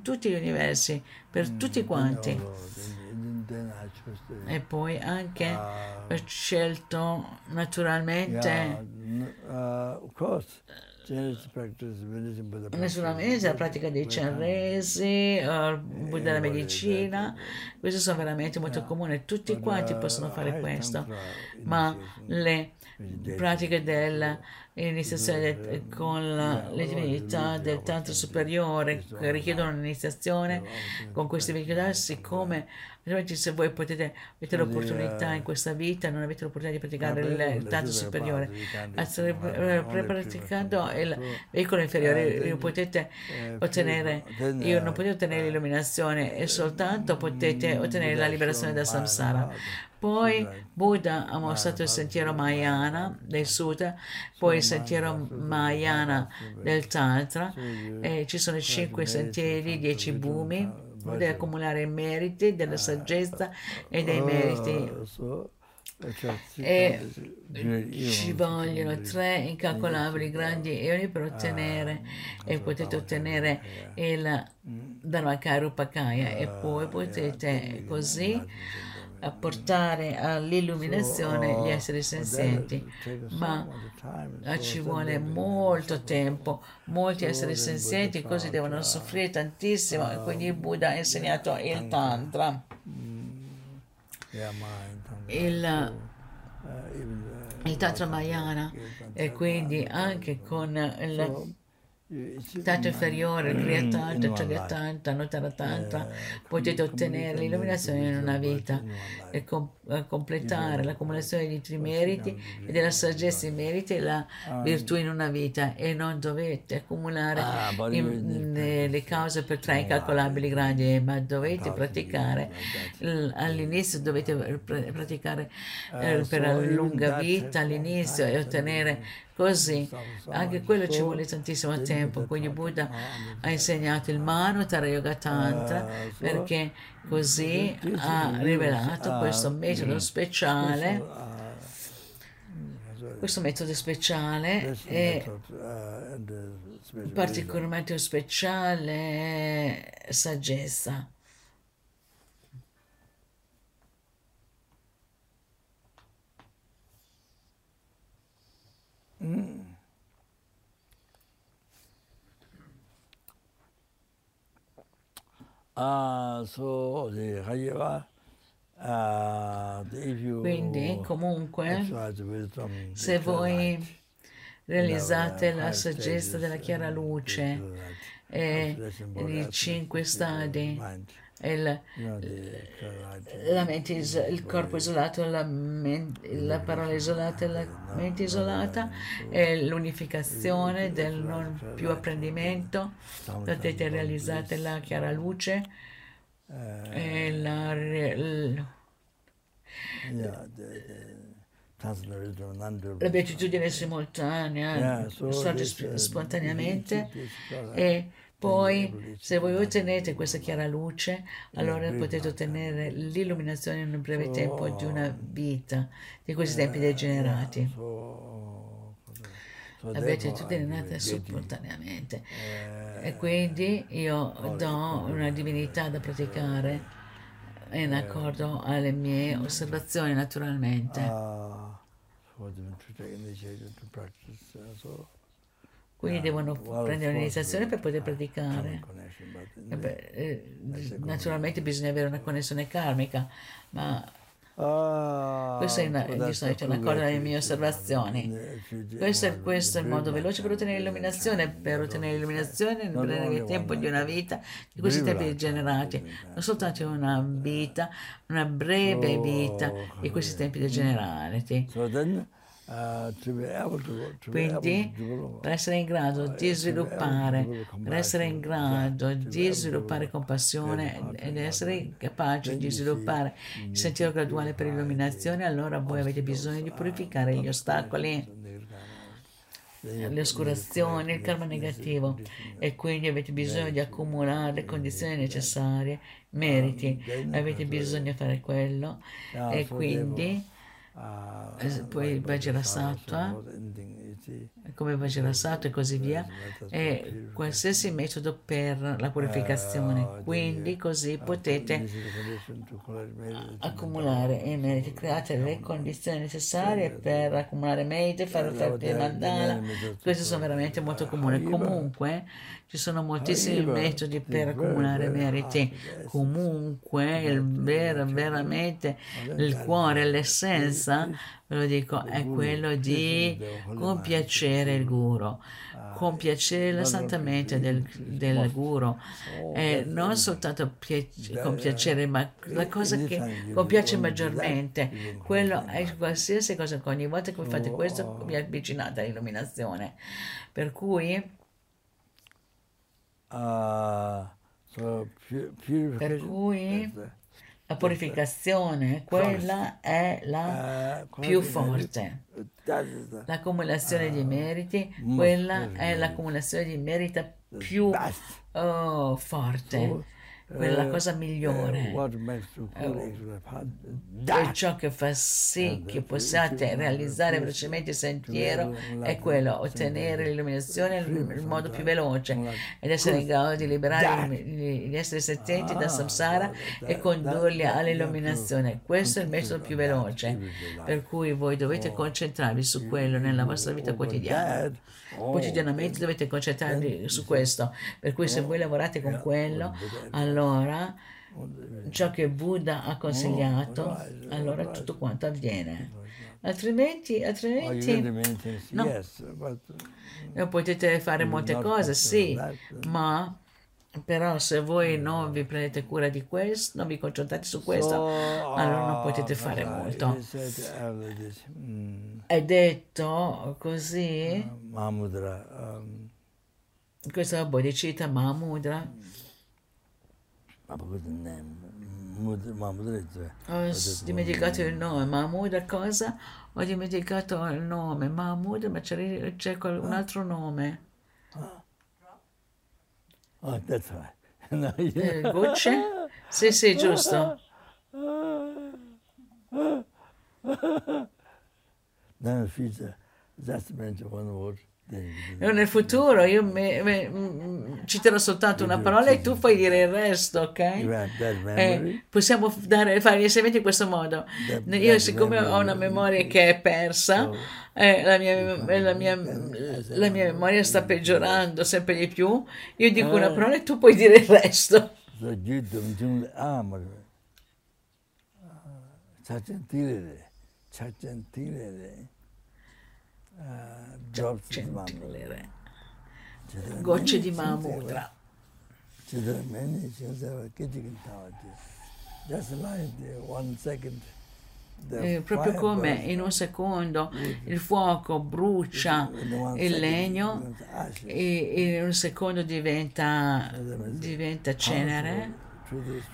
tutti gli universi, per tutti quanti. E poi anche ho scelto naturalmente. Naturalmente la pratica dei Buddha della medicina, questi sono veramente molto comuni, tutti quanti possono fare questo, ma le pratiche dell'iniziazione con le divinità del tanto superiore che richiedono un'iniziazione con queste divinità, siccome se voi potete, avete l'opportunità in questa vita, non avete l'opportunità di praticare il, tanto superiore, praticando il veicolo inferiore, potete ottenere, io non potete ottenere l'illuminazione e soltanto potete ottenere la liberazione dal samsara. Poi Buddha ha mostrato il sentiero Mahayana del Sud, poi il sentiero Mahayana del Tantra, e ci sono cinque sentieri, dieci bumi, deve accumulare i meriti della saggezza e dei meriti. E ci vogliono tre incalcolabili grandi eoni per ottenere e potete ottenere il Dharmakaya Upakaya e poi potete così a portare all'illuminazione gli esseri senzienti, ma ci vuole molto tempo, molti esseri senzienti così devono soffrire tantissimo e quindi il Buddha ha insegnato il Tantra. Il, il Tantra Mayana e quindi anche con il tanto inferiore, Kriya Tantra, Charya Tantra, Nutara Tantra, potete ottenere l'illuminazione in una vita e com- completare l'accumulazione di tre meriti e della saggezza in meriti e la virtù in una vita. E non dovete accumulare in, le cause per tre incalcolabili grandi, ma dovete praticare all'inizio dovete praticare eh, per la lunga vita all'inizio e ottenere Così, anche quello ci vuole tantissimo tempo, quindi Buddha ha insegnato il Manu Tara Yoga Tantra perché così ha rivelato questo metodo speciale. questo metodo speciale è particolarmente speciale saggezza. Mm. Ah, so, ah, Quindi comunque se voi realizzate la saggezza della chiara luce e i cinque stadi il, la mente, il corpo isolato, la, mente, la parola isolata, la mente isolata l'unificazione del non più apprendimento. Potete realizzare la chiara luce e la, la beatitudine simultanea sorge spontaneamente e poi, se voi ottenete questa chiara luce, allora potete ottenere l'illuminazione in un breve tempo di una vita, di questi tempi degenerati. La beatitudine è nata spontaneamente. E quindi io do una divinità da praticare in accordo alle mie osservazioni naturalmente. Quindi devono prendere un'iniziazione per poter praticare. Eh, naturalmente bisogna avere una connessione karmica, ma questo è una, solito una cosa delle mie osservazioni. Questo è, questo è il modo veloce per ottenere l'illuminazione. Per ottenere l'illuminazione nel breve tempo di una vita, di questi tempi degenerati, non soltanto una vita, una breve vita di questi tempi degenerati. Quindi per essere in grado di sviluppare, per essere in grado di sviluppare compassione ed essere capaci di sviluppare. il sentiero graduale per l'illuminazione, allora voi avete bisogno di purificare gli ostacoli. le oscurazioni, il karma negativo. e quindi avete bisogno di accumulare le condizioni necessarie, meriti, avete bisogno di fare quello. e quindi eh, poi Vajrasattva, come Vajrasattva e così via, e qualsiasi metodo per la purificazione. Quindi così potete accumulare i meriti, create le condizioni necessarie per accumulare meriti, fare offerte di mandala. Questi sono veramente molto comuni. Comunque ci sono moltissimi metodi per accumulare meriti. Comunque il vero, veramente il cuore, l'essenza essenza, ve lo dico, è quello di compiacere il guru, compiacere la santa mente del, del guru, e non soltanto compiacere, ma la cosa che compiace maggiormente, quello è qualsiasi cosa, ogni volta che fate questo vi avvicinate all'illuminazione. Per cui... Per cui la purificazione, quella è la più forte. L'accumulazione di meriti, quella è l'accumulazione di meriti più oh, forte quella cosa migliore. è ciò che fa sì che possiate realizzare velocemente il sentiero è quello, ottenere l'illuminazione il modo più veloce ed essere in grado di liberare gli esseri senzienti da samsara e condurli all'illuminazione. Questo è il metodo più veloce, per cui voi dovete concentrarvi su quello nella vostra vita quotidiana. Quotidianamente dovete concentrarvi su questo, per cui se voi lavorate con quello, allora ciò che Buddha ha consigliato, allora tutto quanto avviene. Altrimenti, altrimenti no. no. potete fare molte cose, sì, ma però se voi non vi prendete cura di questo, non vi concentrate su questo, allora non potete fare molto. È detto così. Mahamudra. Questo è Bodhicitta Mahamudra. Ho dimenticato il nome. Mahamudra cosa? Ho dimenticato il nome. Mahamudra, ma c'è, c'è un altro nome. Oh, that's right. no, eh, Gucci? Sì, sì, giusto. Nel future, that's meant one word. Io nel futuro io me, me, m, citerò soltanto una parola e tu puoi dire il resto, ok? Eh, possiamo dare, fare gli insegnamenti in questo modo. Io siccome ho una memoria che è persa, eh, la, mia, la, mia, la, mia, memoria sta peggiorando sempre di più, io dico una parola e tu puoi dire il resto. Gocce di Mahamudra. chidra shinseva kichikin tawati. Just like one second. Eh, proprio come in un secondo il fuoco brucia il legno ashes. e in un secondo diventa, diventa cenere.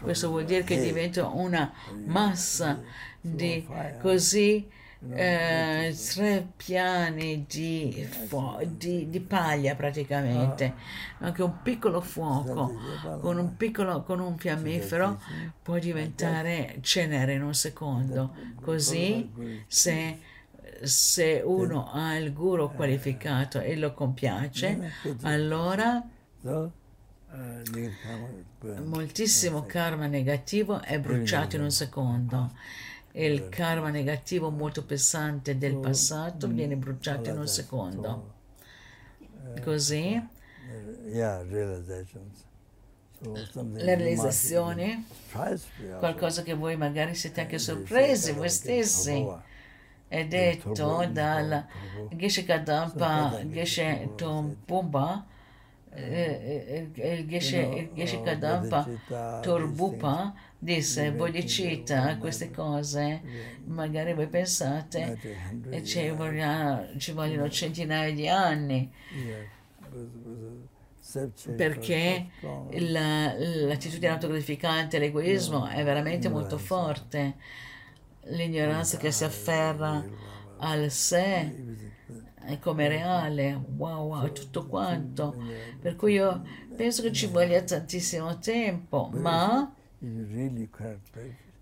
Questo vuol dire che diventa una massa di così eh, tre piani di, fo- di- di paglia praticamente. Anche un piccolo fuoco con un piccolo con un fiammifero può diventare cenere in un secondo. Così se se uno ha il guru qualificato e lo compiace, allora moltissimo karma negativo è bruciato in un secondo. Il karma negativo molto pesante del passato viene bruciato in un secondo. Così? le realizzazioni, tries to be qualcosa che voi magari siete anche sorpresi voi stessi, è detto dal Geshe Kadampa, Geshe Tompumba, eh, eh, il Geshe Kadampa Torbupa? disse Bodhicitta queste cose. Magari voi pensate e ci vogliono, ci vogliono centinaia di anni. Perché la- l'attitudine autogratificante, l'egoismo è veramente molto forte. L'ignoranza che si afferra al sé è come reale, wow, wow, tutto quanto. Per cui io penso che ci voglia tantissimo tempo, ma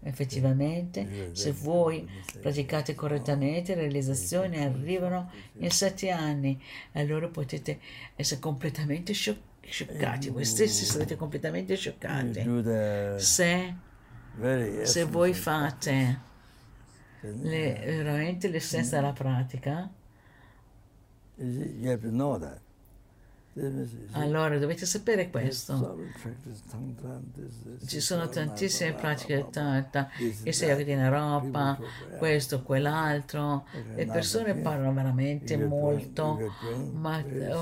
effettivamente se voi praticate correttamente le realizzazioni arrivano in sette anni allora potete essere completamente scio- scioccati voi stessi sarete completamente scioccati. se, se voi fate le- veramente l'essenza della pratica allora dovete sapere questo. Ci sono tantissime pratiche del blah, Tata, This i is sei that. in Europa, questo, quell'altro. Le persone parlano veramente molto, ma, eh,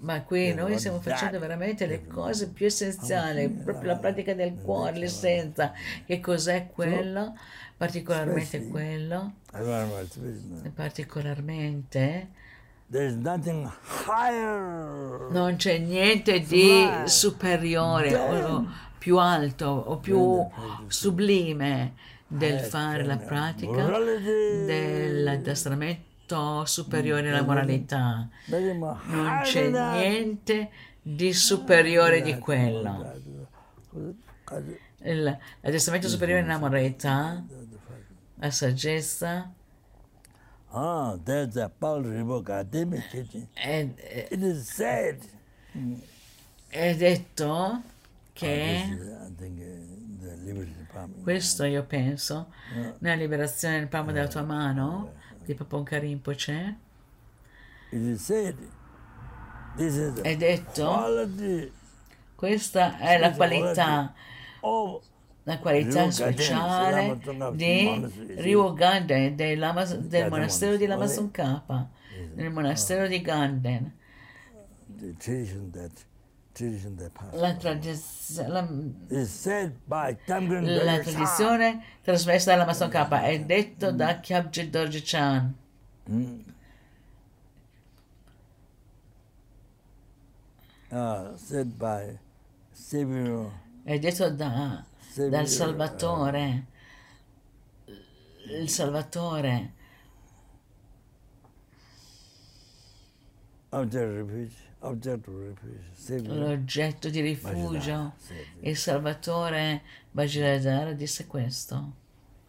ma qui noi stiamo facendo veramente le cose più essenziali, proprio la pratica del cuore, l'essenza. Che cos'è quello? Particolarmente quello, particolarmente. Non c'è niente di superiore o più alto o più sublime del fare la pratica dell'addestramento superiore alla moralità. Non c'è niente di superiore di quello. L'addestramento superiore alla moralità, la saggezza, Ah, there's a Paul Ribok è, è- It is said. è detto che is, Liberty Department. questo io penso nella liberazione del palmo della tua mano di Papon is è detto quality questa è la qualità. of la qualità speciale di Ryo Ganden del, Lama- del monastero di Lamason Kappa nel monastero di Ganden la, tradiz- la, la tradizione trasmessa dalla Lamason Kappa è detto da Kyabje Dorje Chan Mm. Ah, said by Savior, è detto da, dal Salvatore. il Salvatore. L'oggetto di rifugio. Il Salvatore Bajradhara disse questo.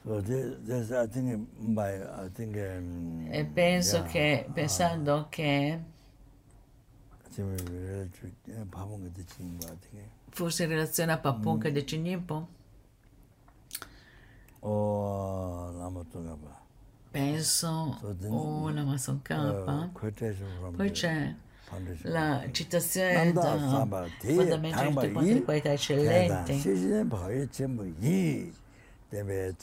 So this, this I think by I think um, e penso yeah, che pensando che uh, 밥 은 그때 지인 거 같은 게. fosse in relazione a Papunka Mm. de Cinimpo 어, 나무토가 봐. penso o la Mason Kappa quotation from poi the c'è foundation. la citazione 남다 da 사바 대 fondamento di tutte quante le qualità eccellenti 시즌 거의 전부 이 때문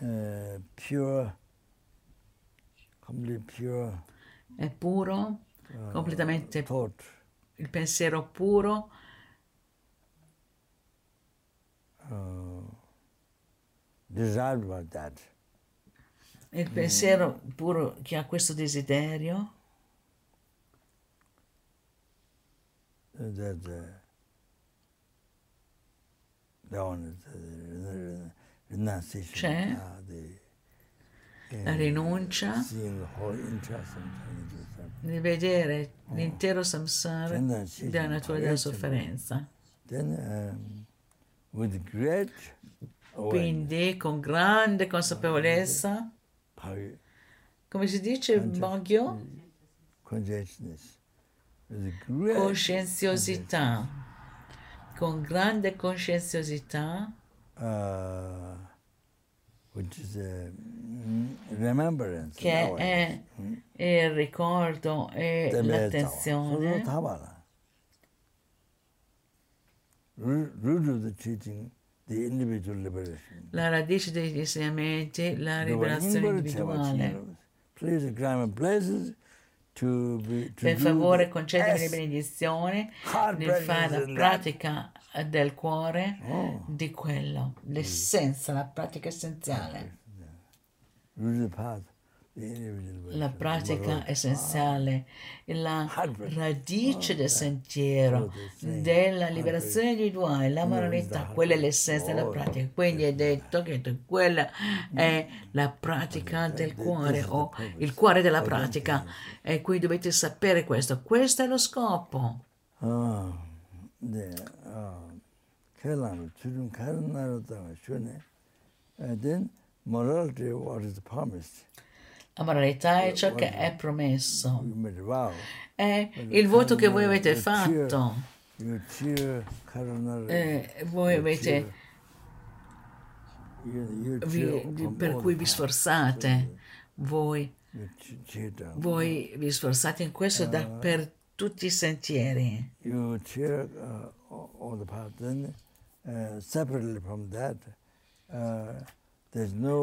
uh, pure, pure. È puro, uh, completamente thought. il pensiero puro. That. Il pensiero puro che ha questo desiderio. That uh, C'è? the, la rinuncia? di vedere l'intero samsara della natura della sofferenza. With great awareness, Quindi con grande consapevolezza, come si dice, great Coscienziosità. Con grande coscienziosità, uh, which is a mm, remembrance che è il ricordo e l'attenzione. La radice degli insegnamenti, la liberazione individuale. Please, climb places to be to Per favore concedimi benedizioni nel fare la pratica del cuore Oh. di quello, l'essenza, la pratica essenziale. root la pratica essenziale, la radice del sentiero della liberazione individuale, la moralità, quella è l'essenza della pratica. Quindi è detto che quella è la pratica del cuore o il cuore. della pratica. E qui dovete sapere questo. Questo è lo scopo. e poi la moralità Morality was promised. La moralità è ciò che è promesso. È il voto che voi avete fatto. Eh, voi avete vi- per cui vi sforzate. Voi, voi vi sforzate in questo da, per tutti i sentieri.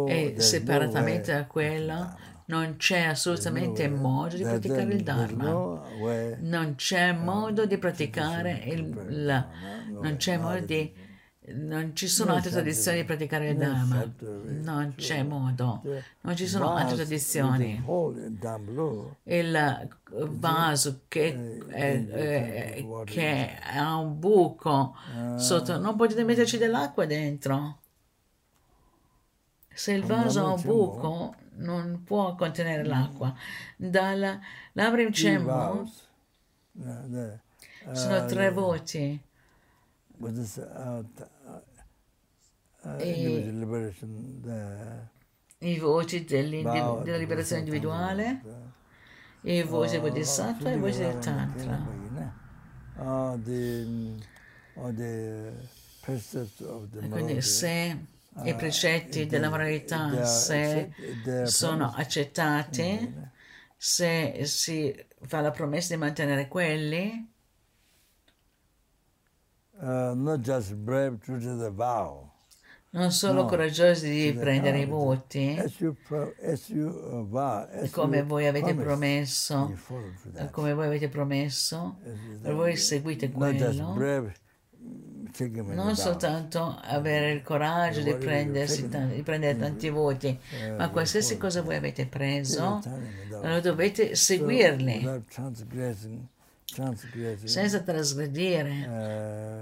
E separatamente da quello. Non c'è assolutamente modo di praticare il Dharma. way Non c'è modo di praticare il, la, non c'è modo di non ci sono altre tradizioni di praticare il Dharma. Non c'è modo. Non ci sono altre tradizioni. Il eh, vaso che, è- è- che ha un buco sotto, non potete metterci dell'acqua dentro. Se il vaso ha un buco, non può contenere l'acqua. Dalla Labrim the, uh, sono tre voti. with this, uh, uh, I voti della liberazione individuale, i voti del Bodhisattva e i voti del Tantra. The E Quindi se i precetti they- della moralità se sono accettati, se si fa la promessa di mantenere quelli, vow. non solo No, coraggiosi di prendere i voti, come voi avete promesso, come voi avete promesso, voi seguite quello, mm, non soltanto avere il coraggio di, prendersi tan- di prendere tanti voti, ma qualsiasi cosa voi avete preso, allora dovete seguirli. senza trasgredire.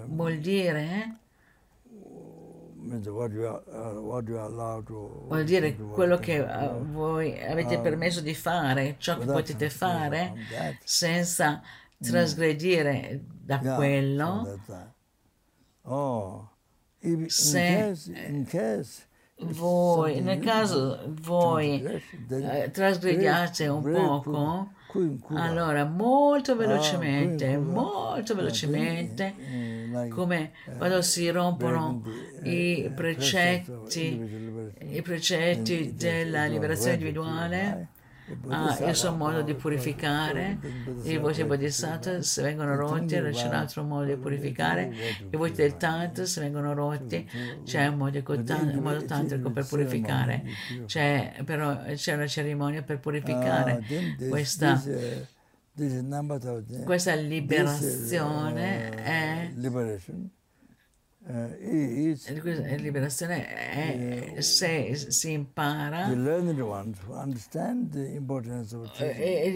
uh, Vuol dire, vuol dire quello che eh, voi avete permesso di fare, ciò che potete fare, senza trasgredire da quello. Oh, Se- Voi, nel you caso voi eh, trasgrediate un poco, allora molto ah, velocemente, molto velocemente, eh, come eh, quando si rompono i eh, precetti, i precetti della liberazione individuale, ha il suo modo di purificare, i voti bodhisattva se vengono rotti c'è un altro modo di purificare, i voti del tanto se vengono rotti c'è un modo, un modo tantrico per purificare, c'è però c'è una cerimonia per purificare questa questa liberazione è Uh, la liberazione è se si impara.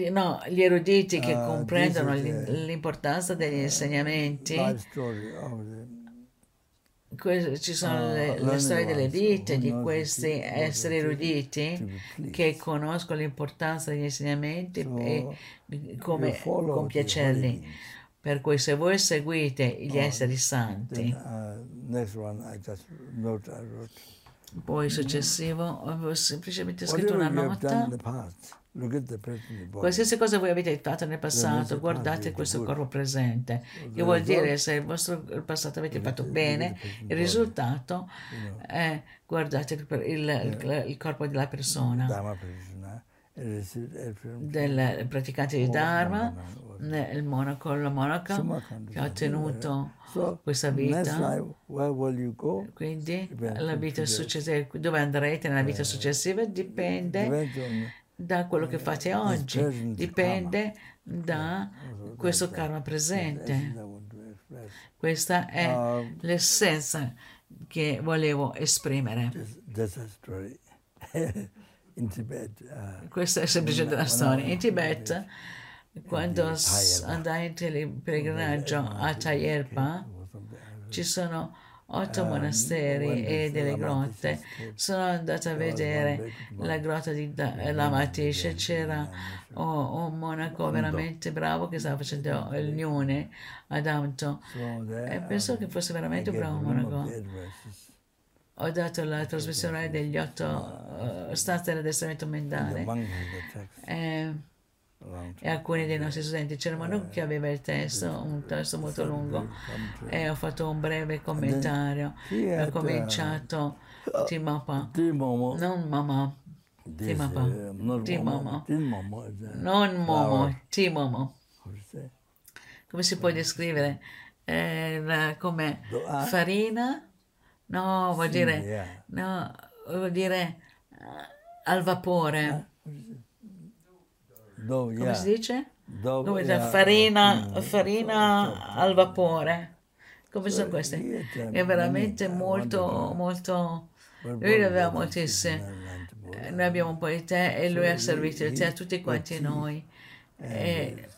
eh, no, gli eruditi che uh, comprendono l'importanza degli insegnamenti. ci sono uh, le, le, storie delle vite di questi esseri eruditi che conoscono l'importanza degli insegnamenti e come compiacerli per cui se voi seguite gli oh, esseri santi, uh, poi successivo ho semplicemente scritto una nota. Qualsiasi cosa voi avete fatto nel passato, guardate questo corpo presente, che vuol dire se il vostro passato avete fatto bene, il risultato è guardate il, il, il corpo della persona del praticante di Dharma, il monaco, la monaca che ha ottenuto questa vita. Quindi la vita successiva, dove andrete nella vita successiva? Dipende da quello che fate oggi, dipende da questo karma presente. Questa è um, l'essenza che volevo esprimere. in Tibet. Uh, Questa è semplicemente la storia. In Tibet, quando andai in pellegrinaggio a Tayerpa, ci sono otto um, monasteri e delle grotte. Sono andata a vedere la grotta di Lamatish e c'era oh, un monaco veramente bravo che stava facendo il gnune ad Amto. E penso che fosse veramente un bravo monaco ho dato la trasmissione degli otto uh, stanze dell'addestramento mentale. E, e, alcuni dei nostri studenti c'erano che aveva il testo, un testo molto lungo. e ho fatto un breve commentario. ho cominciato Timapa, non mamma, Timapa, Timama, non Momo, Timomo. Come si può descrivere? Eh, come farina No, vuol sì, dire, yeah. no, vuol dire uh, al vapore. Do, yeah. Come si dice? Do, Come yeah. farina, mm. farina al vapore. Come sono queste? È veramente molto, molto... Lui aveva moltissime. Noi abbiamo un po' di tè e lui ha servito il tè a tutti quanti noi. E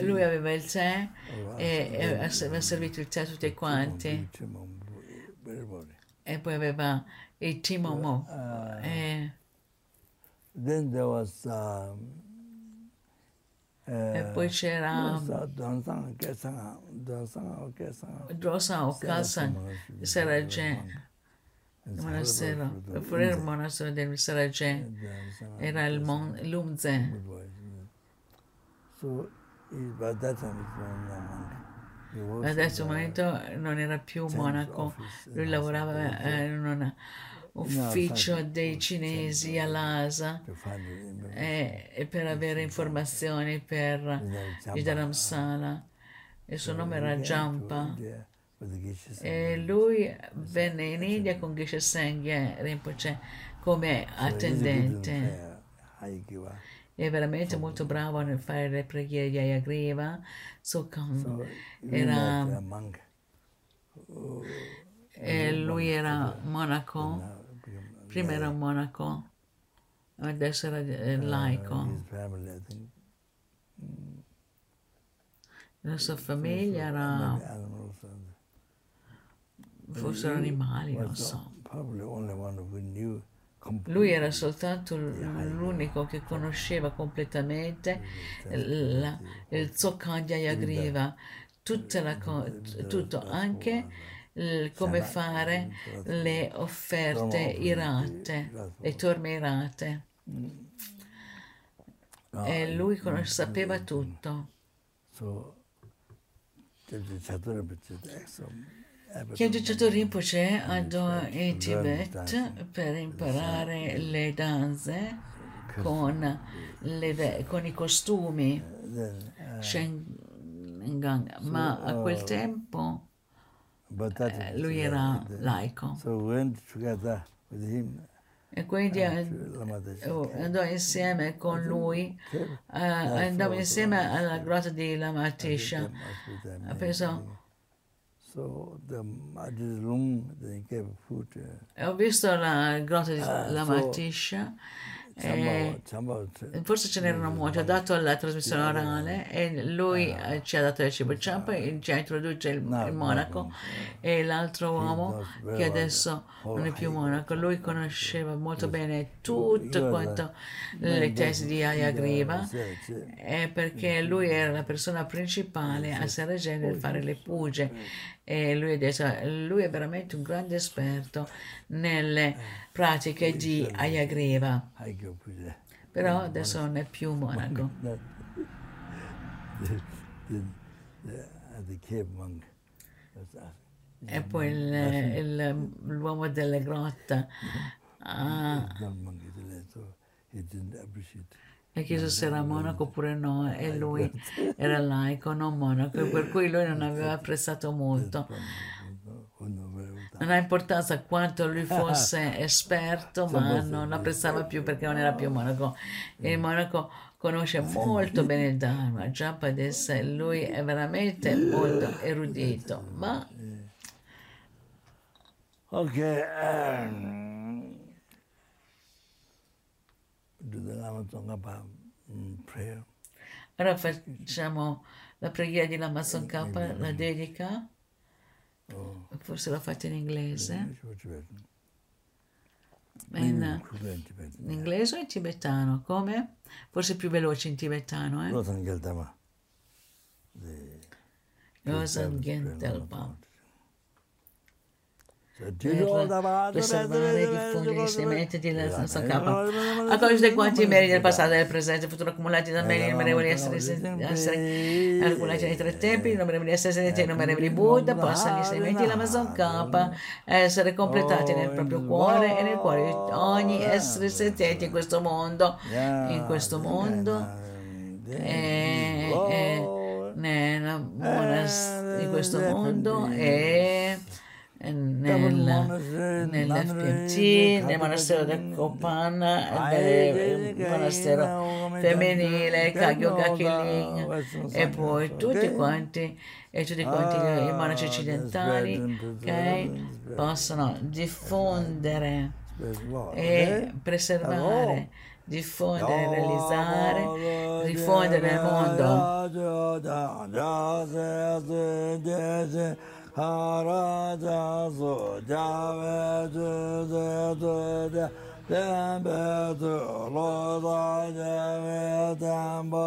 lui aveva il tè e aveva servito il tè a tutti quanti e poi aveva il Timomo. Uh, e, then there was, um, uh, e poi c'era Drosa o Kalsan di Sarajevo il monastero, oppure il monastero. del Sarajevo era il Mon, Lumze. So, by that time it was Adesso al momento non era più monaco, lui lavorava in un ufficio dei cinesi all'ASA e, per avere informazioni per il Dharamsala. Il suo nome era Jampa. E lui venne in India con Geshe Sengye Rinpoche come attendente è veramente molto bravo nel fare le preghiere di Ayagriva. Sokam so, era... E lui era monaco, prima era un monaco, adesso era uh, laico. La sua famiglia era... fossero animali, non so. Lui era soltanto l'unico che conosceva completamente la, il Zokkandya Griva, tutta la, tutto, anche il, come fare le offerte irate, le torme irate. E lui sapeva tutto. Chiediato Rinpoche andò in Tibet per imparare le danze con, le, con i costumi. Uh, Shengang, ma a quel oh. tempo eh, lui era laico. E quindi eh, oh, andò insieme con lui, eh, andavo insieme alla grotta di Lamatisha. Them as with them, Penso- and, uh, So the Madhis Lung, they gave food. Uh, ho visto la grotta di Ah, Lamatisha. e Chamba, Chamba, Forse ce n'erano molti, ho dato la trasmissione orale e lui eh, ci ha dato il cibo. Ciampa, ci ha introdotto il, il monaco e l'altro uomo che adesso the non è più monaco. Lui conosceva molto bene tutto quanto le tesi di Ayagriva perché lui era la persona principale a Saragene nel fare le puge e lui, adesso, lui è veramente un grande esperto nelle pratiche di Puja. però adesso non è più monaco. Uh, e poi il- il- l'uomo delle grotte. Ha Ha chiesto se era monaco oppure no e lui. era laico, non monaco, e per cui lui non aveva apprezzato molto. Non ha importanza quanto lui fosse esperto, ma non apprezzava più perché non era più monaco. Il monaco conosce molto bene il Dharma, Japadesa, lui è veramente molto erudito, ma Okay. Um, do the Lama mm, prayer. ora facciamo la preghiera di Lama Tsongkhapa, la dedica, Oh, forse l'ho fatta in inglese, in, in inglese o in tibetano, come? Forse più veloce in tibetano, eh? Rotan Geltama. Rosan Gentelpa. Per per preservare e diffondere i sementi di Lama Kappa. A causa dei quanti meriti del passato e del presente? E futuro accumulati da me, gli innumerevoli esseri, esseri accumulati nei tre tempi, innumerevoli esseri sentiti, gli innumerevoli Buddha, possano gli insegnamenti dell'Amazon K essere completati nel proprio cuore e nel cuore di ogni essere sentente in questo mondo, in questo mondo e, e nella buona di questo mondo e nel, nell'FPMT, nel monastero del Kopan, nel monastero femminile, Kagyo Gakiling e poi tutti quanti e tutti quanti i monaci occidentali che possono diffondere e preservare, diffondere, realizzare, diffondere nel mondo Tante te na nyen do tenpo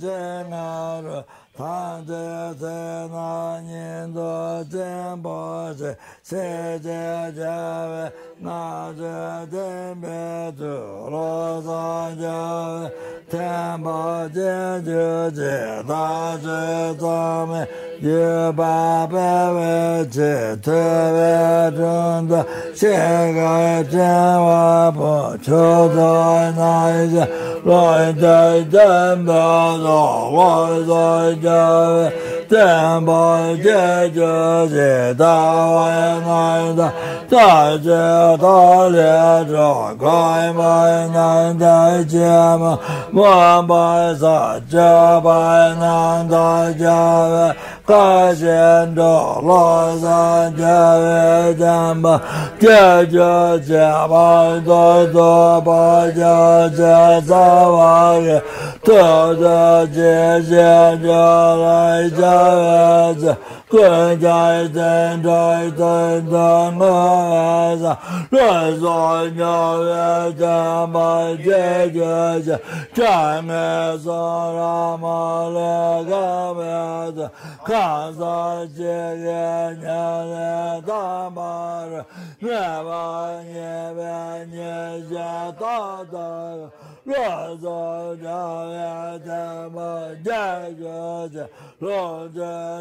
se 汉字字那年多真不是，谁知这位那是真别主罗三家，天不见就知他是咱们一八百位置特别重的，这个真我不求在哪一家。来在天白道，我在这天白解决是大爱的，在这大列着开门难在前门，我白在这白难在前门。各县的洛山县的县吧，解决解放的做把解决解放的，特色解决就来解决。真在真真我sa 乱说鸟也这么解决这真没说那么那个面子看上这个年的大马人，越把你别你家大大 Roda da da ma da ga da Roda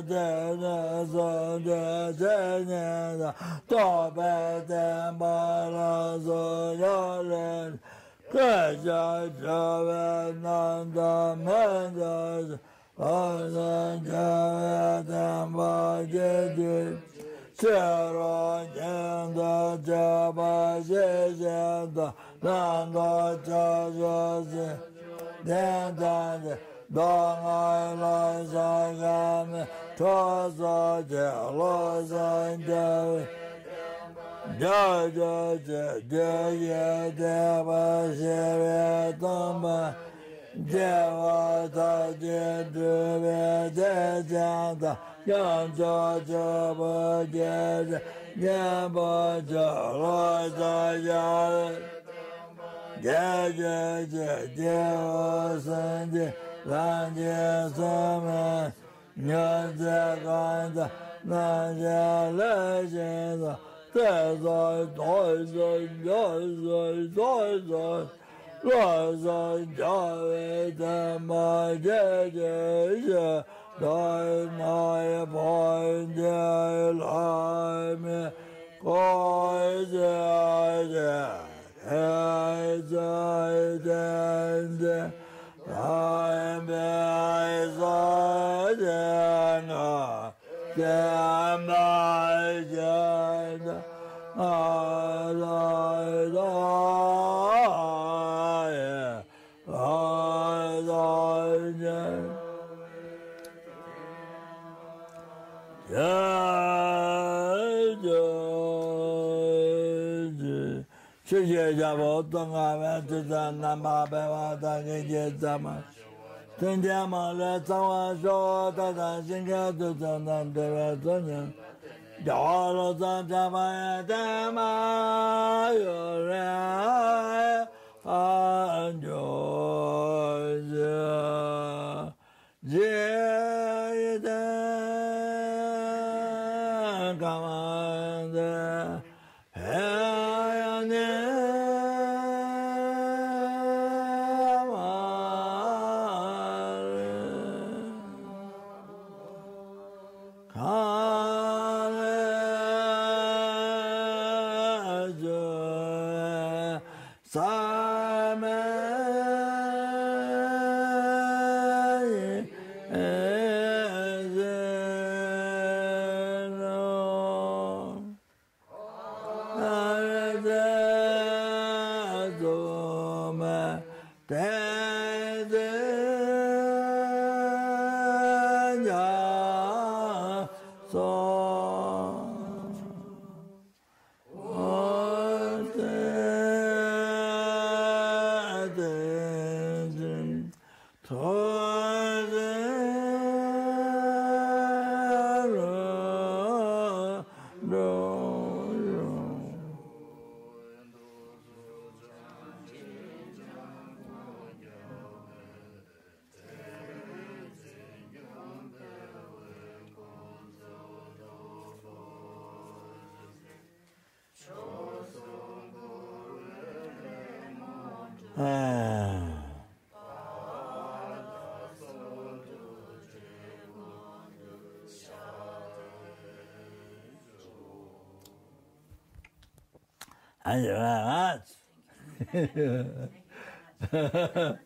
见的这把谢谢的，难道这就是天堂的？当爱来上他们，托萨杰罗山的，这这这这也这把谢别东吧。借我他借这边再讲的。让这这不见人，念不着罗扎呀， jē jē jē jē wā sēn jē lān jē sō mē nyō jē kān jē nān jē lē jē sō tē sō tō sō yō sō tō sō lō sō jā wē tē mā jē jē jē dāi nā yē pō jē lā mē kō jē jē Oh. Uh... nga me tu ta nama pe wa ta ke je ta ma. Ten je ma le ta wa sho ta ta sin ke tu ta nam te wa tu nya. Ya lo ta ta ma ya ta ma yo re an jo je je ye yeah.